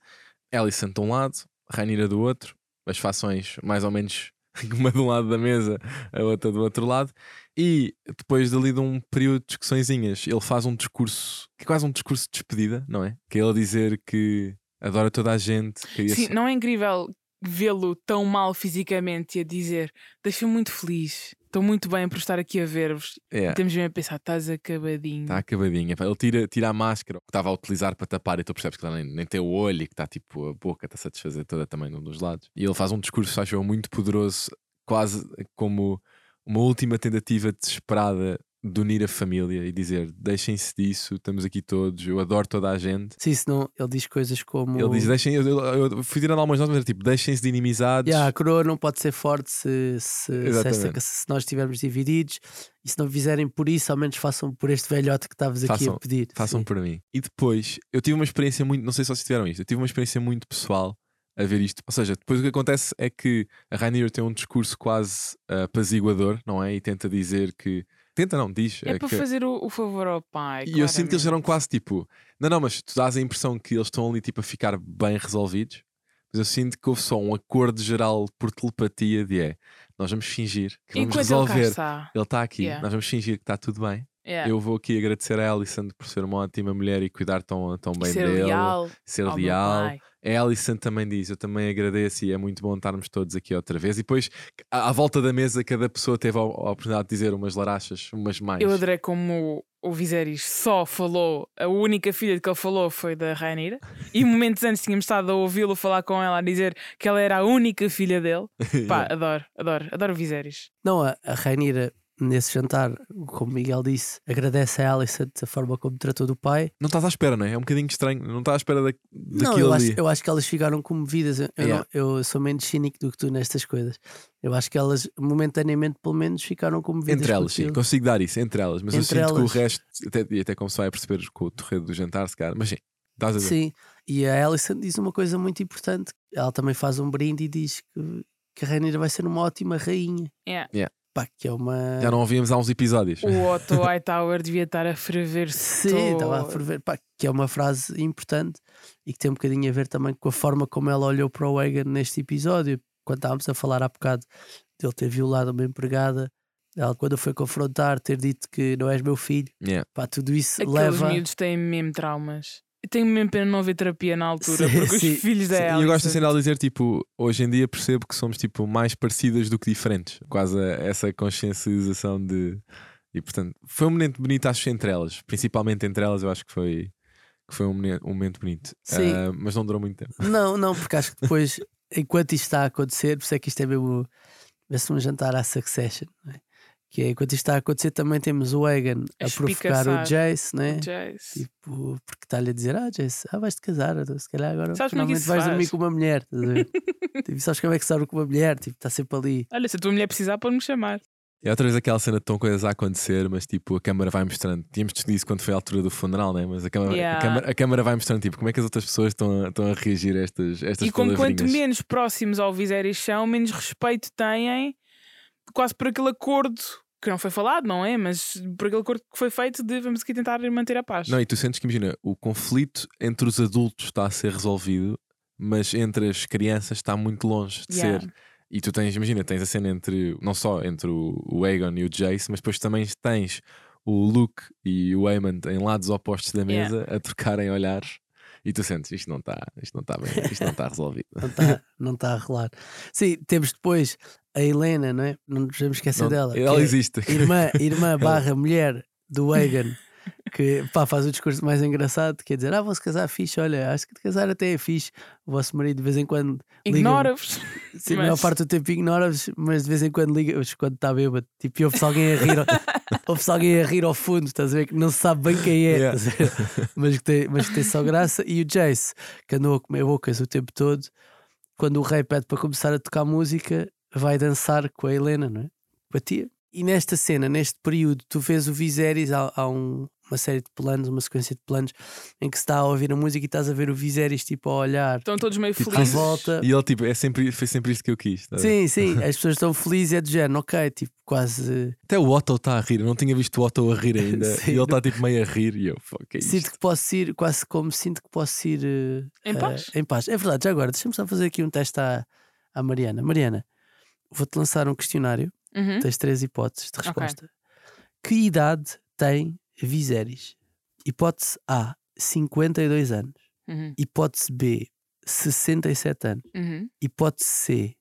Speaker 4: Alicent de um lado, Rainira do outro. As fações mais ou menos uma de um lado da mesa, a outra do outro lado. E depois dali de um período de discussõezinhas, ele faz um discurso, que é quase um discurso de despedida, não é? Que é ele dizer que adora toda a gente.
Speaker 3: Sim,
Speaker 4: ser-
Speaker 3: não é incrível vê-lo tão mal fisicamente e a dizer deixa-me muito feliz, estou muito bem por estar aqui a ver-vos.
Speaker 4: É.
Speaker 3: E temos mesmo a pensar, estás acabadinho.
Speaker 4: Está acabadinha. pá. Ele tira, tira a máscara que estava a utilizar para tapar e tu percebes que ele nem, nem tem o olho e que está tipo a boca está a satisfazer toda também num dos lados. E ele faz um discurso, acho muito poderoso, quase como uma última tentativa desesperada de unir a família e dizer deixem-se disso, estamos aqui todos, eu adoro toda a gente.
Speaker 1: Sim, senão ele diz coisas como.
Speaker 4: Ele diz, deixem, eu, eu- eu fui tirando algumas notas, mas era tipo, deixem-se de inimizades.
Speaker 1: Yeah, a coroa não pode ser forte se, se, se, esta- se nós estivermos divididos e se não fizerem por isso, ao menos façam por este velhote que estavas aqui a pedir.
Speaker 4: Façam
Speaker 1: Sim.
Speaker 4: por mim. E depois, eu tive uma experiência muito, não sei se vocês tiveram isto, eu tive uma experiência muito pessoal a ver isto. Ou seja, depois o que acontece é que a Rainier tem um discurso quase ah, apaziguador, não é? E tenta dizer que. Tenta, não, diz.
Speaker 3: É
Speaker 4: eh,
Speaker 3: para
Speaker 4: que-
Speaker 3: fazer o, o favor ao pai.
Speaker 4: E eu sinto que eles eram
Speaker 3: claramente.
Speaker 4: quase tipo. Não, não, mas tu dás a impressão que eles estão ali tipo a ficar bem resolvidos. Mas eu sinto que houve só um acordo geral por telepatia de é. Nós vamos fingir que vamos
Speaker 3: Enquanto
Speaker 4: resolver. Ele está aqui,
Speaker 3: Yeah.
Speaker 4: nós vamos fingir que está tudo bem.
Speaker 3: Yeah.
Speaker 4: Eu vou aqui agradecer a Alison por ser uma ótima mulher e cuidar tão, tão bem
Speaker 3: ser
Speaker 4: dele.
Speaker 3: leal
Speaker 4: ser
Speaker 3: meu
Speaker 4: leal. A Alison também diz: Eu também agradeço e é muito bom estarmos todos aqui outra vez. E depois, à, à volta da mesa, cada pessoa teve a, a oportunidade de dizer umas larachas, umas mais.
Speaker 3: Eu adorei como o Viserys só falou, a única filha que ele falou foi da Rainira, e momentos antes tínhamos estado a ouvi-lo falar com ela a dizer que ela era a única filha dele. Pá, adoro, adoro, adoro o Viserys.
Speaker 1: Não, a, a Rainira, nesse jantar, como Miguel disse, agradece a Alicent da forma como tratou do pai.
Speaker 4: Não estás à espera, não é? É um bocadinho estranho. Não estás à espera da,
Speaker 1: Não,
Speaker 4: daquilo
Speaker 1: eu
Speaker 4: ali.
Speaker 1: acho, eu acho que elas ficaram comovidas. Eu, eu
Speaker 4: Yeah.
Speaker 1: não- eu sou menos cínico do que tu nestas coisas. Eu acho que elas, momentaneamente, pelo menos, ficaram comovidas.
Speaker 4: Entre elas, sim, consigo dar isso, entre elas. Mas eu
Speaker 1: Entre
Speaker 4: sinto que o
Speaker 1: elas.
Speaker 4: resto, até, e até como se vai perceber com o torredo do jantar, se calhar. Mas sim, estás a ver.
Speaker 1: Sim, e a Alison diz uma coisa muito importante. Ela também faz um brinde e diz que, que a Rainira vai ser uma ótima rainha.
Speaker 3: Yeah.
Speaker 1: Pá, que é uma.
Speaker 4: Já não ouvíamos há uns episódios.
Speaker 3: O Otto Hightower devia estar a ferver-se.
Speaker 1: Sim, estava a ferver. Pá, que é uma frase importante e que tem um bocadinho a ver também com a forma como ela olhou para o Egan neste episódio. Quando estávamos a falar há bocado dele ter violado uma empregada, Ela, quando foi confrontar, ter dito que não és meu filho,
Speaker 4: Yeah.
Speaker 1: pá, tudo isso
Speaker 3: Aqueles
Speaker 1: leva.
Speaker 3: miúdos têm mesmo traumas. Eu tenho mesmo pena não haver terapia na altura,
Speaker 1: Sim,
Speaker 3: porque
Speaker 1: sim.
Speaker 3: os filhos da
Speaker 4: E
Speaker 3: Alex.
Speaker 4: eu gosto assim de dizer, tipo, hoje em dia percebo que somos tipo mais parecidas do que diferentes. Quase a- essa consciencialização de. E portanto, foi um momento bonito, acho, entre elas. Principalmente entre elas, eu acho que foi, que foi um, um momento bonito.
Speaker 1: Sim.
Speaker 4: Ah, mas não durou muito tempo.
Speaker 1: Não, não, porque acho que depois, enquanto isto está a acontecer, por isso é que isto é mesmo. Vê-se um jantar à Succession, não é? Que é enquanto isto está a acontecer, também temos o Egan
Speaker 3: A
Speaker 1: a provocar o. Jace, né?
Speaker 3: Jace.
Speaker 1: Tipo, porque está-lhe a dizer, ah, Jace, ah, vais-te casar, então, se calhar agora
Speaker 3: Sabes é
Speaker 1: finalmente
Speaker 3: isso
Speaker 1: vais
Speaker 3: se
Speaker 1: dormir
Speaker 3: faz?
Speaker 1: com uma mulher. estás a ver? tipo, sabes como é que se dorme com uma mulher? Tipo, está sempre ali.
Speaker 3: Olha, se a tua mulher precisar, pode-me chamar.
Speaker 4: E outra vez aquela cena de tão coisas a acontecer, mas tipo, a câmara vai mostrando. Tínhamos discutido isso quando foi a altura do funeral, né? Mas a câmara,
Speaker 3: Yeah.
Speaker 4: a câmara, a câmara vai mostrando, tipo, como é que as outras pessoas estão a, estão a reagir a estas, estas
Speaker 3: e como quanto menos próximos ao Viserys são, menos respeito têm, quase por aquele acordo que não foi falado, não é? Mas por aquele acordo que foi feito de vamos aqui tentar manter a paz.
Speaker 4: Não, e tu sentes que, imagina, o conflito entre os adultos está a ser resolvido, mas entre as crianças está muito longe de
Speaker 3: Yeah.
Speaker 4: ser. E tu tens, imagina, tens a cena entre, não só entre o, o Aegon e o Jace, mas depois também tens o Luke e o Aemond em lados opostos da
Speaker 3: Yeah.
Speaker 4: mesa a trocarem olhares. E tu sentes, isto não está, isto não está bem, isto não está resolvido.
Speaker 1: Não está não tá a rolar. Sim, temos depois a Helena, não é? Não nos vamos esquecer
Speaker 4: Não-
Speaker 1: dela.
Speaker 4: ela
Speaker 1: é
Speaker 4: existe.
Speaker 1: Irmã, irmã barra mulher do Egan. Que pá, faz o discurso mais engraçado, quer dizer, ah, vou-se casar fixe, olha, acho que de casar até é fixe. O vosso marido de vez em quando
Speaker 3: Ignora-vos.
Speaker 1: Sim, a maior
Speaker 3: Mas-
Speaker 1: parte do tempo ignora-vos, mas de vez em quando liga quando está bêbado. Tipo, e ouve-se alguém a rir, ao- ouve-se alguém a rir ao fundo, estás a ver? Que não se sabe bem quem é,
Speaker 4: Yeah.
Speaker 1: mas, que tem, mas que tem só graça. E o Jace, que andou a comer bocas o tempo todo, quando o rei pede para começar a tocar música, vai dançar com a Helena, não é? Com a tia. E nesta cena, neste período, tu vês o Viserys, há, há um- uma série de planos, uma sequência de planos, em que se está a ouvir a música e estás a ver o Viserys tipo a olhar
Speaker 3: Estão todos meio
Speaker 4: Tipo,
Speaker 1: à
Speaker 3: felizes.
Speaker 1: volta.
Speaker 4: E ele, tipo, é sempre, foi sempre isto que eu quis. tá?
Speaker 1: Sim, sim, as pessoas estão felizes, é do género, ok, tipo, quase.
Speaker 4: Até o Otto está a rir, eu não tinha visto o Otto a rir ainda.
Speaker 1: Sim,
Speaker 4: e ele está tipo meio a rir e eu, fuck, é isto?
Speaker 1: Sinto que posso ir, quase como sinto que posso ir eh,
Speaker 3: Em
Speaker 1: eh,
Speaker 3: paz?
Speaker 1: em paz. É verdade, já agora, deixa-me só fazer aqui um teste à, à Mariana. Mariana, vou-te lançar um questionário,
Speaker 3: Uhum.
Speaker 1: tens três hipóteses de resposta. Que idade tem Viserys? Hipótese A, 52 anos.
Speaker 3: Uhum.
Speaker 1: Hipótese B, 67 anos.
Speaker 3: Uhum.
Speaker 1: Hipótese C,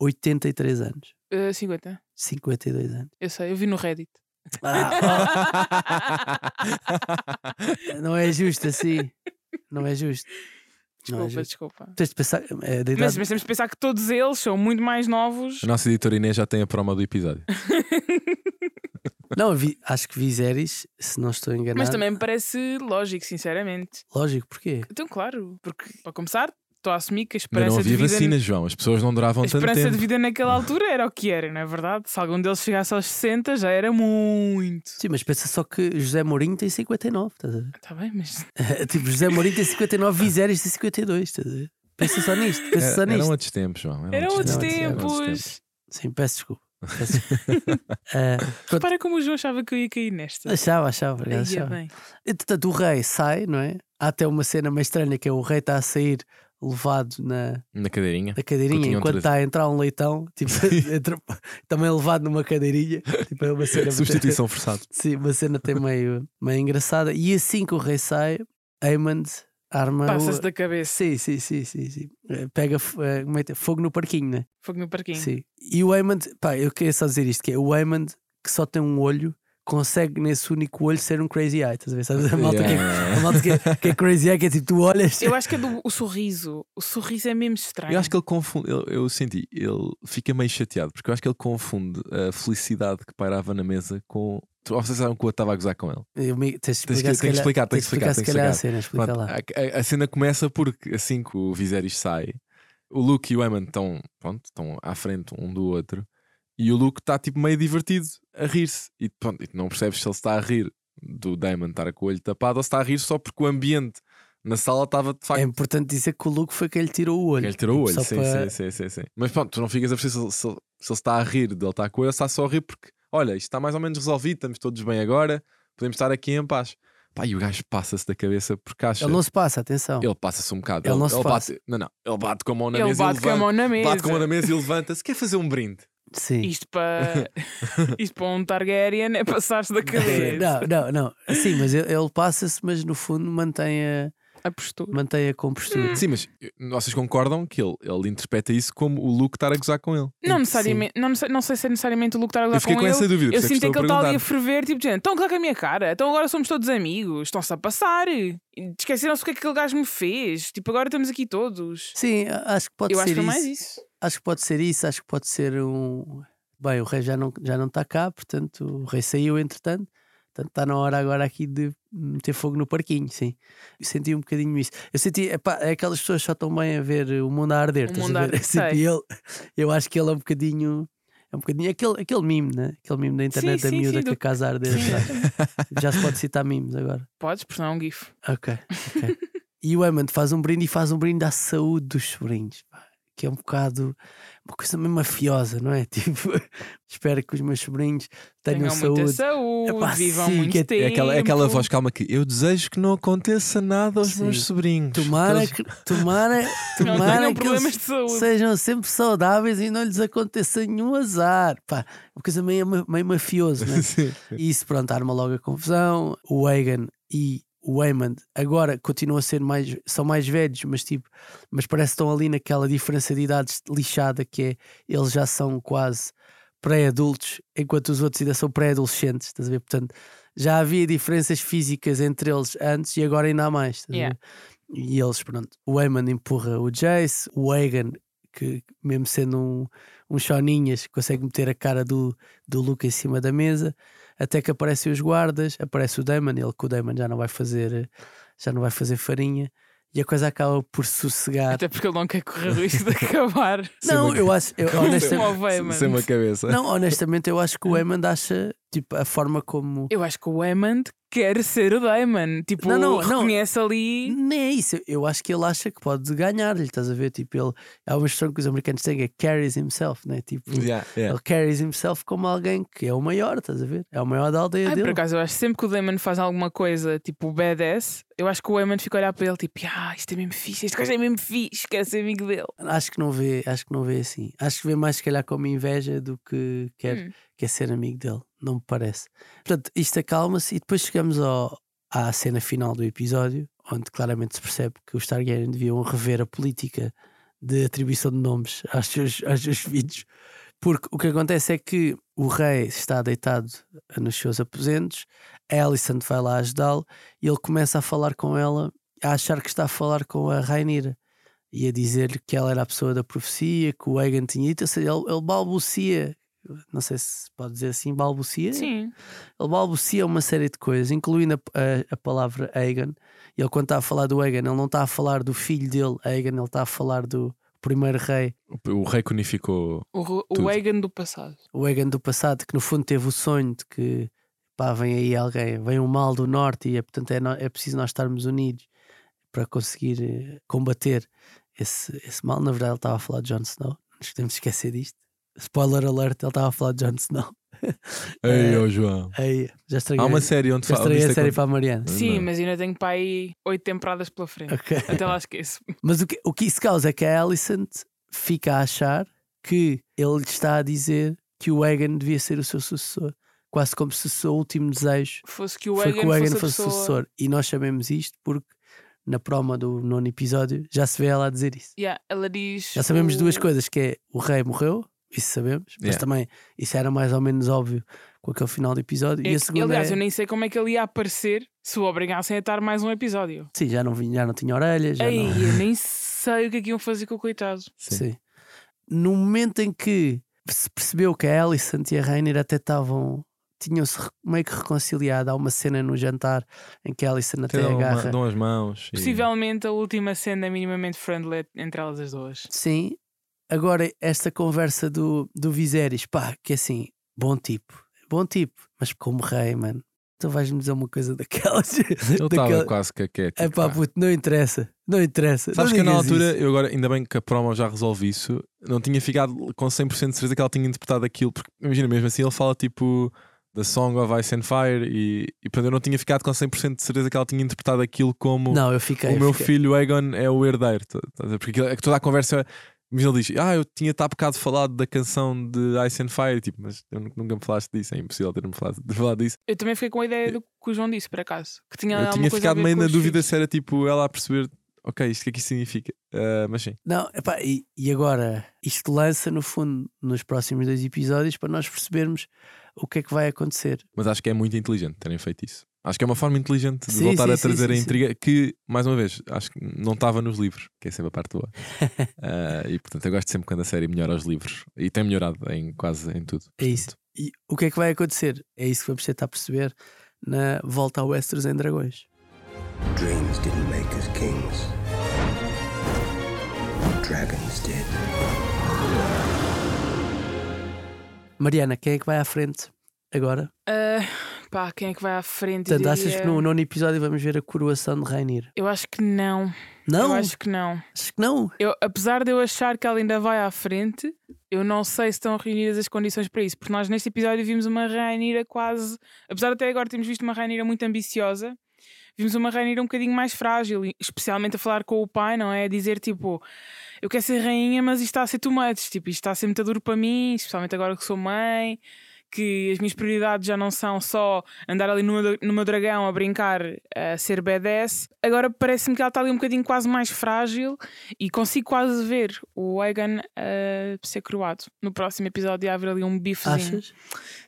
Speaker 1: 83 anos.
Speaker 3: Uh, 50.
Speaker 1: 52 anos.
Speaker 3: Eu sei, eu vi no Reddit.
Speaker 1: Não é justo assim. Não é justo. Não é
Speaker 3: Desculpa,
Speaker 1: justo.
Speaker 3: desculpa.
Speaker 1: Tens de pensar. É, da
Speaker 3: Mas,
Speaker 1: idade-
Speaker 3: mas temos de pensar que todos eles são muito mais novos.
Speaker 4: A nossa editora Inês já tem a promo do episódio.
Speaker 1: Não, vi- acho que Viserys, se não estou enganado.
Speaker 3: Mas também me parece lógico, sinceramente.
Speaker 1: Lógico, porquê?
Speaker 3: Então, claro, porque para começar, estou a assumir que a
Speaker 4: Ainda não
Speaker 3: esperança de
Speaker 4: havia
Speaker 3: vida.
Speaker 4: vacinas, João. As pessoas não duravam
Speaker 3: A
Speaker 4: tanto
Speaker 3: esperança
Speaker 4: tempo.
Speaker 3: de vida naquela altura era o que era, não é verdade? Se algum deles chegasse aos 60, já era muito.
Speaker 1: Sim, mas pensa só que José Mourinho tem 59, estás a ver?
Speaker 3: Está bem, mas.
Speaker 1: tipo, José Mourinho tem 59, Viserys tem 52, estás a ver? Pensa só nisto, pensa só
Speaker 4: Era,
Speaker 1: nisto.
Speaker 4: eram outros tempos, João.
Speaker 3: Eram outros
Speaker 1: não, eram
Speaker 4: outros
Speaker 3: tempos.
Speaker 1: Sim, peço desculpa. Pronto,
Speaker 3: Repara como o João achava que eu ia cair nesta.
Speaker 1: achava, achava, achava.
Speaker 3: bem.
Speaker 1: Entretanto, o rei sai, não é? Há até uma cena meio estranha que é o rei está a sair levado na,
Speaker 4: Na cadeirinha.
Speaker 1: na cadeirinha enquanto está a entrar um leitão, tipo, entra- também levado numa cadeirinha. Tipo, é uma cena
Speaker 4: Substituição forçada.
Speaker 1: Sim, uma cena até meio, meio engraçada. E assim que o rei sai, Aemond arma.
Speaker 3: Passa-se
Speaker 1: o...
Speaker 3: da cabeça.
Speaker 1: Sim, sim, sim, sim, sim. Eh, Pega é? fogo no parquinho, né?
Speaker 3: Fogo no parquinho.
Speaker 1: Sim. E o Aemond, pá, eu queria só dizer isto: que é o Aemond que só tem um olho, consegue nesse único olho ser um crazy eye. Estás a ver? Sabes? A malta, que, é-
Speaker 4: Yeah.
Speaker 1: a malta que, é, que é crazy eye, que é tipo, tu olhas.
Speaker 3: Eu acho que é do o sorriso. O sorriso é mesmo estranho.
Speaker 4: Eu acho que ele confunde, eu, eu senti, ele fica meio chateado, porque eu acho que ele confunde a felicidade que pairava na mesa com. Tu- Vocês sabem que o outro estava a gozar com ele.
Speaker 1: Eu me- tens de
Speaker 4: Tens que-
Speaker 1: explicar,
Speaker 4: tem que explicar, tem
Speaker 1: tens
Speaker 4: que explicar, que
Speaker 1: a
Speaker 4: explicar.
Speaker 1: cena, explica
Speaker 4: Pronto,
Speaker 1: lá.
Speaker 4: a, a- cena começa porque assim que o Viserys sai, o Luke e o estão, pronto, estão à frente um do outro e o Luke está tipo meio divertido a rir-se e, pronto, e tu não percebes se ele está a rir do Daemon estar com o olho tapado ou se está a rir só porque o ambiente na sala estava de facto
Speaker 1: É importante dizer que o Luke foi quem lhe tirou o olho.
Speaker 4: ele tirou o olho, sim,
Speaker 1: para-
Speaker 4: sim, sim, sim, sim. Mas pronto, tu não ficas a perceber se, ele- se, ele- se ele está a rir dele estar com ele, se está só a rir porque, olha, isto está mais ou menos resolvido, estamos todos bem agora, podemos estar aqui em paz. Pá, e o gajo passa-se da cabeça porque acha.
Speaker 1: Ele não se passa, atenção.
Speaker 4: Ele passa-se um bocado.
Speaker 1: Ele não se
Speaker 4: bate, não, não, ele bate com a mão na
Speaker 3: Ele
Speaker 4: mesa
Speaker 3: bate
Speaker 4: e
Speaker 3: com a mão na mesa.
Speaker 4: Bate com a mão na mesa e levanta-se. Quer fazer um brinde?
Speaker 1: Sim.
Speaker 3: Isto para, isto para um Targaryen é passar-se da cabeça.
Speaker 1: Não, não, não. Sim, mas ele, ele passa-se, mas no fundo mantém a,
Speaker 3: A postura.
Speaker 1: mantém a compostura.
Speaker 4: Sim, mas eh, vocês concordam que ele, ele interpreta isso como o Luke estar a gozar com ele?
Speaker 3: Não necessariamente, não, necess- não sei se é necessariamente o Luke estar a
Speaker 4: Eu
Speaker 3: gozar
Speaker 4: fiquei
Speaker 3: com,
Speaker 4: com
Speaker 3: ele.
Speaker 4: essa dúvida. por
Speaker 3: Eu
Speaker 4: isso é
Speaker 3: sinto
Speaker 4: estou
Speaker 3: que ele está ali a
Speaker 4: perguntar.
Speaker 3: ferver, tipo, dizendo, estão a gozar com a minha cara, então agora somos todos amigos, estão-se a passar. Esqueceram-se o que é que aquele gajo me fez. Tipo, agora estamos aqui todos.
Speaker 1: Sim, acho que pode
Speaker 3: Eu
Speaker 1: ser
Speaker 3: acho que é
Speaker 1: isso.
Speaker 3: mais isso.
Speaker 1: Acho que pode ser isso, acho que pode ser um. Bem, o rei já não, já não está cá, portanto, o rei saiu entretanto. Portanto, está na hora agora aqui de meter fogo no parquinho, sim. Eu senti um bocadinho isso. Eu senti, epá, é aquelas pessoas só estão bem a ver o mundo a arder.
Speaker 3: O mundo
Speaker 1: a
Speaker 3: arder,
Speaker 1: Eu senti
Speaker 3: sei.
Speaker 1: ele, eu acho que ele é um bocadinho. É um bocadinho aquele, aquele meme, né? Aquele meme da internet da
Speaker 3: sim,
Speaker 1: miúda
Speaker 3: sim,
Speaker 1: que a
Speaker 3: do-
Speaker 1: casa a.
Speaker 3: Sim,
Speaker 1: atrás. Já se pode citar memes agora.
Speaker 3: Podes, porque não é um GIF.
Speaker 1: Ok, ok. e o Eamon faz um brinde e faz um brinde à saúde dos sobrinhos, pá, que é um bocado uma coisa meio mafiosa, não é? Tipo, espero que os meus sobrinhos tenham,
Speaker 3: Tenham
Speaker 1: saúde.
Speaker 3: saúde,
Speaker 1: Epá,
Speaker 3: vivam
Speaker 1: sim,
Speaker 3: muito
Speaker 1: é-
Speaker 3: tempo.
Speaker 4: É aquela, é aquela voz calma que eu desejo que não aconteça nada aos
Speaker 1: Sim.
Speaker 4: meus sobrinhos.
Speaker 1: Tomara
Speaker 4: Eles-
Speaker 1: que, tomara,
Speaker 3: Não
Speaker 1: tomara que eles sejam sempre saudáveis e não lhes aconteça nenhum azar. Pá, uma coisa meio, meio mafioso, né?
Speaker 4: Sim, sim.
Speaker 1: E isso, pronto, arma logo a confusão. O Egan e o Waymond agora continuam a ser mais, são mais velhos, mas tipo, mas parece que estão ali naquela diferença de idades lixada que é eles já são quase pré-adultos, enquanto os outros ainda são pré-adolescentes, estás a ver? Portanto, já havia diferenças físicas entre eles antes e agora ainda há mais. estás a
Speaker 3: Yeah.
Speaker 1: ver? E eles, pronto, o Waymond empurra o Jace, o Egan, que mesmo sendo um, um choninhas, consegue meter a cara do, do Luke em cima da mesa até que aparecem os guardas, aparece o Damon, ele que o Damon já não vai fazer, já não vai fazer farinha e a coisa acaba por sossegar.
Speaker 3: Até porque ele não quer correr o risco de acabar.
Speaker 1: Não, eu acho, eu,
Speaker 3: Como
Speaker 1: honesta-
Speaker 3: o Waymond.
Speaker 4: Sem uma cabeça.
Speaker 1: não, honestamente, eu acho que o Eamon acha tipo, a forma como.
Speaker 3: Eu acho que o Waymond quer ser o Damon. Tipo,
Speaker 1: Não, não, não.
Speaker 3: reconhece ali.
Speaker 1: Nem é isso, eu acho que ele acha que pode ganhar-lhe, estás a ver? Tipo, ele há uma expressão que os americanos têm é carries himself, né? Tipo,
Speaker 4: Yeah, yeah.
Speaker 1: ele carries himself como alguém que é o maior, estás a ver? É o maior da aldeia
Speaker 3: Ai, por
Speaker 1: dele.
Speaker 3: acaso, eu acho que sempre que o Damon faz alguma coisa tipo badass, eu acho que o Waymond fica a olhar para ele tipo, ah, isto é mesmo fixe, este gajo é mesmo fixe, quero ser amigo dele.
Speaker 1: Acho que não vê, acho que não vê assim. Acho que vê mais se calhar como inveja do que quer,
Speaker 3: Hum.
Speaker 1: quer ser amigo dele. Não me parece. Portanto, isto acalma-se e depois chegamos ao, à cena final do episódio, onde claramente se percebe que os Targaryen deviam rever a política de atribuição de nomes aos seus, aos seus filhos. Porque o que acontece é que o rei está deitado nos seus aposentos, a Alicent vai lá ajudá-lo e ele começa a falar com ela, a achar que está a falar com a Rainira e a dizer-lhe que ela era a pessoa da profecia, que o Egan tinha ou seja, ele, ele balbucia, não sei se pode dizer assim, balbucia?
Speaker 3: Sim.
Speaker 1: Ele balbucia uma série de coisas, incluindo a, a, a palavra Egan. E ele, quando está a falar do Egan, ele não está a falar do filho dele, Egan, ele está a falar do primeiro rei,
Speaker 4: O, o rei que unificou.
Speaker 3: O, o. Wagon do passado.
Speaker 1: o Egan do passado, que no fundo teve o sonho de que pá, vem aí alguém, vem um mal do norte e é, portanto é, é preciso nós estarmos unidos para conseguir eh, combater esse, esse mal. Na verdade, ele estava a falar de Jon Snow, não nos podemos esquecer disto. Spoiler alert, ele estava a falar de Jon Snow.
Speaker 4: Ei,
Speaker 1: É.
Speaker 4: ó João.
Speaker 1: Aí, já estraguei,
Speaker 4: Há uma série onde
Speaker 1: já
Speaker 4: fala.
Speaker 1: estraguei a série para a Mariana.
Speaker 4: Não.
Speaker 3: Sim, mas ainda tenho para aí oito temporadas pela frente.
Speaker 1: Ok.
Speaker 3: Até lá esqueço.
Speaker 1: Mas o que, o que isso causa é que a Alicent fica a achar que ele lhe está a dizer que o Egan devia ser o seu sucessor. Quase como se o seu último desejo
Speaker 3: Fosse que o
Speaker 1: que Egan
Speaker 3: fosse,
Speaker 1: fosse o sucessor. E nós sabemos isto porque na promo do nono episódio já se vê ela a dizer isso.
Speaker 3: Yeah, ela diz.
Speaker 1: Já sabemos
Speaker 3: o-
Speaker 1: duas coisas: que é o rei morreu, isso sabemos, mas
Speaker 4: Yeah.
Speaker 1: também isso era mais ou menos óbvio com aquele final do episódio.
Speaker 3: É
Speaker 1: e a segunda
Speaker 3: aliás,
Speaker 1: é...
Speaker 3: eu nem sei como é que ele ia aparecer se o obrigassem a estar mais um episódio.
Speaker 1: Sim, já não, vinha, já não tinha orelhas. Já
Speaker 3: Ei,
Speaker 1: não...
Speaker 3: eu nem sei o que é que iam fazer com o coitado.
Speaker 4: Sim.
Speaker 1: Sim. No momento em que se percebeu que a Alicent e a Rainer até estavam. tinham-se meio que reconciliado. Há uma cena no jantar em que a Alicent até
Speaker 4: Dão, uma-
Speaker 1: agarra.
Speaker 4: dão as mãos. e-
Speaker 3: Possivelmente a última cena minimamente friendly entre elas as duas.
Speaker 1: Sim. Agora, esta conversa do, do Viserys, pá, que assim, bom tipo, bom tipo, mas como rei, mano, tu vais-me dizer uma coisa daquelas.
Speaker 4: Ele estava quase que é.
Speaker 1: É pá, puto, não interessa, não interessa.
Speaker 4: Sabes
Speaker 1: não
Speaker 4: que eu, na altura,
Speaker 1: isso.
Speaker 4: eu agora, ainda bem que a promo já resolve isso, não tinha ficado com 100% de certeza que ela tinha interpretado aquilo, porque imagina, mesmo assim ele fala tipo The Song of Ice and Fire e, e portanto eu não tinha ficado com 100% de certeza que ela tinha interpretado aquilo como
Speaker 1: Não, eu fiquei.
Speaker 4: o
Speaker 1: eu
Speaker 4: meu
Speaker 1: fiquei-
Speaker 4: filho Aegon é o herdeiro. tá- tá? Porque é toda a conversa Mas ele diz: Ah, eu tinha-te há bocado falado da canção de Ice and Fire, tipo, mas eu nu- nunca me falaste disso, é impossível ter-me falado, ter falado disso.
Speaker 3: Eu também fiquei com a ideia do que o João disse, por acaso. Que tinha
Speaker 4: eu tinha ficado meio na dúvida
Speaker 3: filhos.
Speaker 4: se era tipo ela a perceber, ok, isto o que é que isto significa. Ah, mas sim,
Speaker 1: Não, epá, e, e agora isto lança no fundo nos próximos dois episódios para nós percebermos o que é que vai acontecer.
Speaker 4: mas acho que é muito inteligente terem feito isso. Acho que é uma forma inteligente de
Speaker 1: Sim,
Speaker 4: voltar
Speaker 1: sim,
Speaker 4: a trazer
Speaker 1: sim,
Speaker 4: a
Speaker 1: sim.
Speaker 4: intriga que, mais uma vez, acho que não estava nos livros, que é sempre a parte boa. Ah, e portanto, eu gosto sempre quando a série melhora os livros e tem melhorado em quase em tudo.
Speaker 1: É isso. E o que é que vai acontecer? É isso que vamos tentar perceber na volta ao Westeros em Dragões.
Speaker 2: Dreams didn't make us kings. Dragons did.
Speaker 1: Mariana, quem é que vai à frente agora?
Speaker 3: Ah, pá, quem é que vai à frente?
Speaker 1: Portanto,
Speaker 3: Eu
Speaker 1: achas
Speaker 3: diria-
Speaker 1: que no nono episódio vamos ver a coroação de Rainir?
Speaker 3: Eu acho que não.
Speaker 1: Não?
Speaker 3: Eu acho que não.
Speaker 1: Acho que não.
Speaker 3: Eu, apesar de eu achar que ela ainda vai à frente, eu não sei se estão reunidas as condições para isso, porque nós neste episódio vimos uma Rainira quase. Apesar de até agora termos visto uma Rainira muito ambiciosa, vimos uma Rainira um bocadinho mais frágil, especialmente a falar com o pai, não é? A dizer tipo, eu quero ser rainha, mas isto está a ser too much, tipo, isto está a ser muito duro para mim, especialmente agora que sou mãe. Que as minhas prioridades já não são só andar ali no meu, no meu dragão a brincar, a ser badass. Agora parece-me que ela está ali um bocadinho quase mais frágil e consigo quase ver o Egan a ser coroado. No próximo episódio haver ali um bifezinho.
Speaker 1: Achas?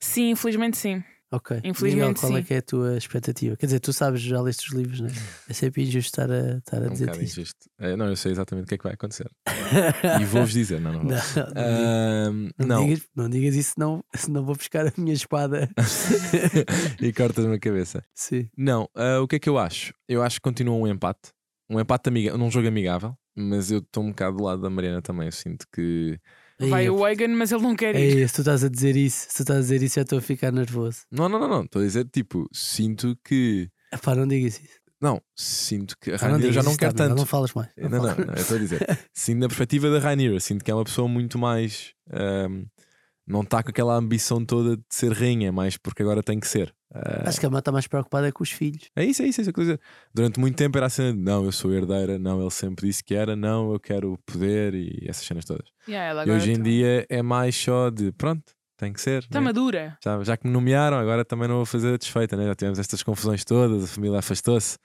Speaker 3: Sim, infelizmente sim.
Speaker 1: Ok.
Speaker 3: Infelizmente,
Speaker 1: Miguel, qual é
Speaker 3: sim.
Speaker 1: que é a tua expectativa? Quer dizer, tu sabes, já leste os livros, não é? É sempre injusto estar a, estar a
Speaker 4: É um
Speaker 1: dizer
Speaker 4: bocado
Speaker 1: isso.
Speaker 4: injusto. É, não, eu sei exatamente o que é que vai acontecer. e vou-vos dizer, não, não vou.
Speaker 1: Não, não,
Speaker 4: Ahm,
Speaker 1: não,
Speaker 4: não.
Speaker 1: Digas, não digas isso, senão, senão vou buscar a minha espada.
Speaker 4: e cortas-me a cabeça.
Speaker 1: Sim.
Speaker 4: Não, ah, o que é que eu acho? Eu acho que continua um empate. Um empate amiga num jogo amigável, mas eu estou um bocado do lado da Mariana também. Eu sinto que.
Speaker 3: Vai
Speaker 1: Ei,
Speaker 3: o Egan, mas ele não quer ir.
Speaker 1: Ei, se tu estás a dizer isso, se tu estás a dizer isso, já estou a ficar nervoso.
Speaker 4: Não, não, não, não. Estou a dizer, tipo, sinto que.
Speaker 1: Epá, não digas isso.
Speaker 4: Não, sinto que a
Speaker 1: Ah, não
Speaker 4: já não
Speaker 1: isso,
Speaker 4: quer tanto.
Speaker 1: Não falas mais.
Speaker 4: Não, não, não, eu estou a dizer. Sinto na perspectiva da Rainha, sinto que é uma pessoa muito mais. ahm, não está com aquela ambição toda de ser rainha, mais porque agora tem que ser. Ah,
Speaker 1: Acho que ela está mais preocupada é com os filhos.
Speaker 4: É isso, é isso, é isso que eu estou a dizer. Durante muito tempo era a cena de não, eu sou herdeira, não, ele sempre disse que era, não, eu quero o poder e essas cenas todas.
Speaker 3: Yeah, ela
Speaker 4: e hoje em
Speaker 3: tá-
Speaker 4: dia é mais só de pronto, tem que ser.
Speaker 3: Está
Speaker 4: né?
Speaker 3: madura.
Speaker 4: já, já que me nomearam, agora também não vou fazer a desfeita, né? já tivemos estas confusões todas, a família afastou-se,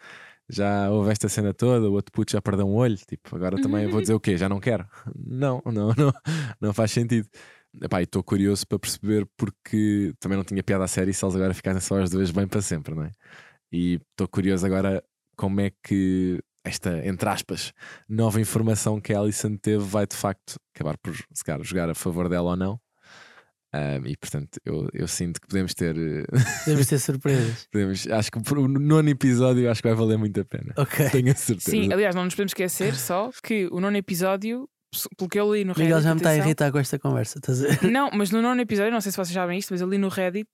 Speaker 4: já houve esta cena toda, o outro puto já perdeu um olho, tipo, agora também vou dizer o quê? Já não quero? Não, não, não, não faz sentido. Epá, e estou curioso para perceber porque também não tinha piada a série se eles agora ficassem só as duas bem para sempre, não é? E estou curioso agora como é que esta, entre aspas, nova informação que a Alison teve vai de facto acabar por se calhar, jogar a favor dela ou não. Ahm, e portanto, eu, eu sinto que podemos ter. eh,
Speaker 1: Devemos ter surpresas.
Speaker 4: podemos, acho que por o nono episódio acho que vai valer muito a pena.
Speaker 1: Ok.
Speaker 4: Tenho a certeza.
Speaker 3: Sim, aliás, não nos podemos esquecer só que o nono episódio, pelo que eu li no Reddit.
Speaker 1: Miguel já me está a irritar com esta conversa. Estás a?
Speaker 3: Não, mas no nono episódio, não sei se vocês sabem isto, mas eu li no Reddit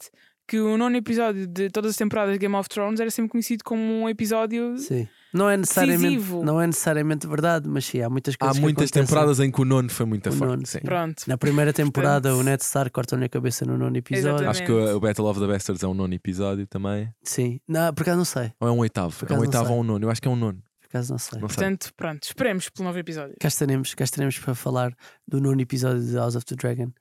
Speaker 3: que o nono episódio de todas as temporadas de Game of Thrones era sempre conhecido como um episódio.
Speaker 1: Sim. Não é, necessariamente,
Speaker 3: Decisivo.
Speaker 1: não é necessariamente verdade, mas sim, há muitas
Speaker 4: Há
Speaker 1: coisas que
Speaker 4: muitas
Speaker 1: acontecem.
Speaker 4: temporadas em que o nono foi muito forte.
Speaker 3: Pronto.
Speaker 1: Na primeira temporada,
Speaker 3: Portanto-
Speaker 1: o Ned Stark corta-lhe a cabeça no nono episódio.
Speaker 3: Exatamente.
Speaker 4: Acho que o, Battle of the Bastards é um nono episódio também.
Speaker 1: Sim. Não, por acaso não sei.
Speaker 4: Ou é um oitavo? É um oitavo ou um nono? Eu acho que é um nono.
Speaker 1: Por acaso não sei.
Speaker 4: Não sei.
Speaker 3: Portanto, pronto, esperemos pelo novo episódio.
Speaker 1: Cá estaremos, cá estaremos para falar do nono episódio de House of the Dragon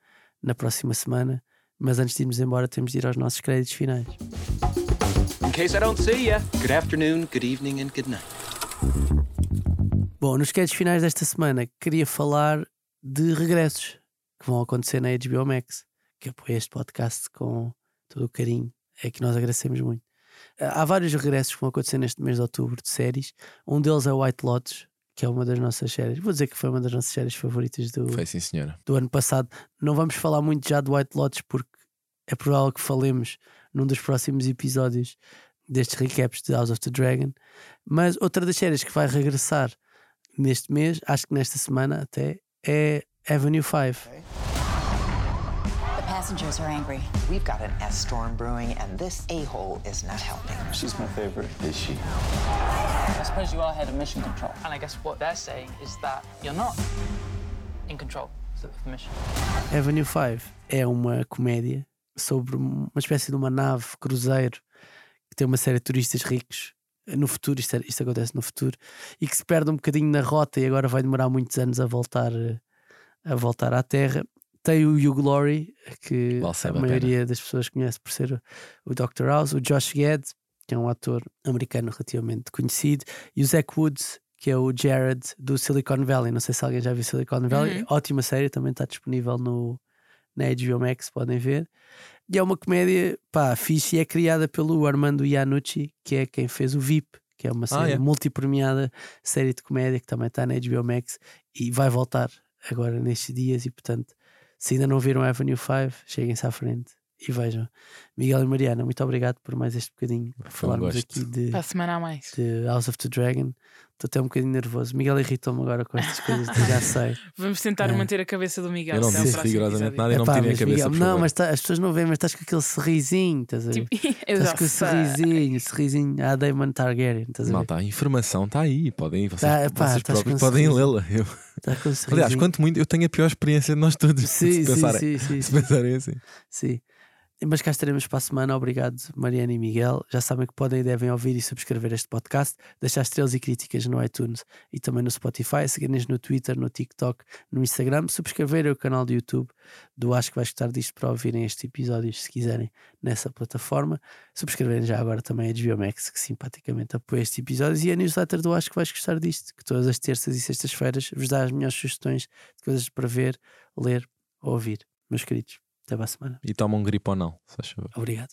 Speaker 1: na próxima semana. Mas antes de irmos embora, temos de ir aos nossos créditos finais.
Speaker 6: In case I don't see ya, good afternoon, good evening, and good night.
Speaker 1: Bom, nos créditos finais desta semana, queria falar de regressos que vão acontecer na HBO Max, que apoia este podcast com todo o carinho. É que nós agradecemos muito. Ah, Há vários regressos que vão acontecer neste mês de outubro de séries. Um deles é o White Lotus, que é uma das nossas séries. Vou dizer que foi uma das nossas séries favoritas do,
Speaker 4: Foi sim, senhora.
Speaker 1: do ano passado. Não vamos falar muito já do White Lotus porque é provável que falemos num dos próximos episódios destes recaps de House of the Dragon. Mas outra das séries que vai regressar neste mês, acho que nesta semana até, é Avenue 5.
Speaker 7: The passengers are angry.
Speaker 8: We've got an S storm brewing, and this a hole is not helping.
Speaker 2: She's my favorite. Is she?
Speaker 9: I suppose you are head of mission control. And I guess what they're saying is that you're not in control of the mission.
Speaker 1: Avenue 5 é uma comédia sobre uma espécie de uma nave cruzeiro que tem uma série de turistas ricos no futuro, isto, é- isto acontece no futuro, e que se perde um bocadinho na rota e agora vai demorar muitos anos a voltar, eh, a voltar à Terra. Tem o Hugh Laurie, que a
Speaker 4: a
Speaker 1: maioria das pessoas conhece por ser o, Dr. House, o Josh Gad, que é um ator americano relativamente conhecido, e o Zach Woods, que é o Jared do Silicon Valley. Não sei se alguém já viu Silicon Valley.
Speaker 3: Uhum.
Speaker 1: Ótima série, também está disponível no, na HBO Max, podem ver. E é uma comédia, pá, fixe e é criada pelo Armando Iannucci, que é quem fez o VIP, que é uma série
Speaker 4: é.
Speaker 1: multipremiada, série de comédia que também está na HBO Max e vai voltar agora nestes dias e portanto, se ainda não viram Avenue 5, cheguem-se à frente e vejam. Miguel e Mariana, muito obrigado por mais este bocadinho.
Speaker 4: Foi um
Speaker 1: Falarmos
Speaker 4: gosto.
Speaker 1: aqui de,
Speaker 3: Para a semana a mais.
Speaker 1: de House of the Dragon. Estou até um bocadinho nervoso. Miguel irritou-me agora com estas coisas, eu já sei.
Speaker 3: Vamos tentar
Speaker 1: É.
Speaker 3: manter a cabeça do Miguel.
Speaker 4: Eu não disse rigorosamente nada e não
Speaker 1: Epá,
Speaker 4: me tirem a
Speaker 1: mas
Speaker 4: cabeça.
Speaker 1: Miguel,
Speaker 4: por
Speaker 1: não,
Speaker 4: favor.
Speaker 1: mas tá- as pessoas não veem, mas estás com aquele sorrisinho, estás a ver?
Speaker 3: Tipo,
Speaker 1: Estás com o sorrisinho, sorrisinho. A Damon Targaryen, estás a ver?
Speaker 4: Malta, a informação está aí. Podem, vocês,
Speaker 1: Tá, pá,
Speaker 4: vocês próprios
Speaker 1: um
Speaker 4: podem lê-la. Eu-
Speaker 1: Estás com sorrisinho.
Speaker 4: Aliás, quanto muito, eu tenho a pior experiência de nós todos.
Speaker 1: Sim,
Speaker 4: se pensarem,
Speaker 1: sim, sim,
Speaker 4: se
Speaker 1: sim.
Speaker 4: pensarem assim.
Speaker 1: Sim. Mas cá estaremos para a semana. Obrigado, Mariana e Miguel. Já sabem que podem e devem ouvir e subscrever este podcast, deixar estrelas e críticas no iTunes e também no Spotify, seguirem-nos no Twitter, no TikTok, no Instagram, subscreverem o canal do YouTube do Acho que vais gostar disto para ouvirem estes episódios, se quiserem, nessa plataforma. Subscreverem já agora também a Max, que simpaticamente apoia estes episódios, e a newsletter do Acho que vais gostar disto, que todas as terças e sextas-feiras vos dá as melhores sugestões de coisas para ver, ler ou ouvir. Meus queridos, até para a semana.
Speaker 4: E tomam um gripe ou não, se favor.
Speaker 1: Obrigado.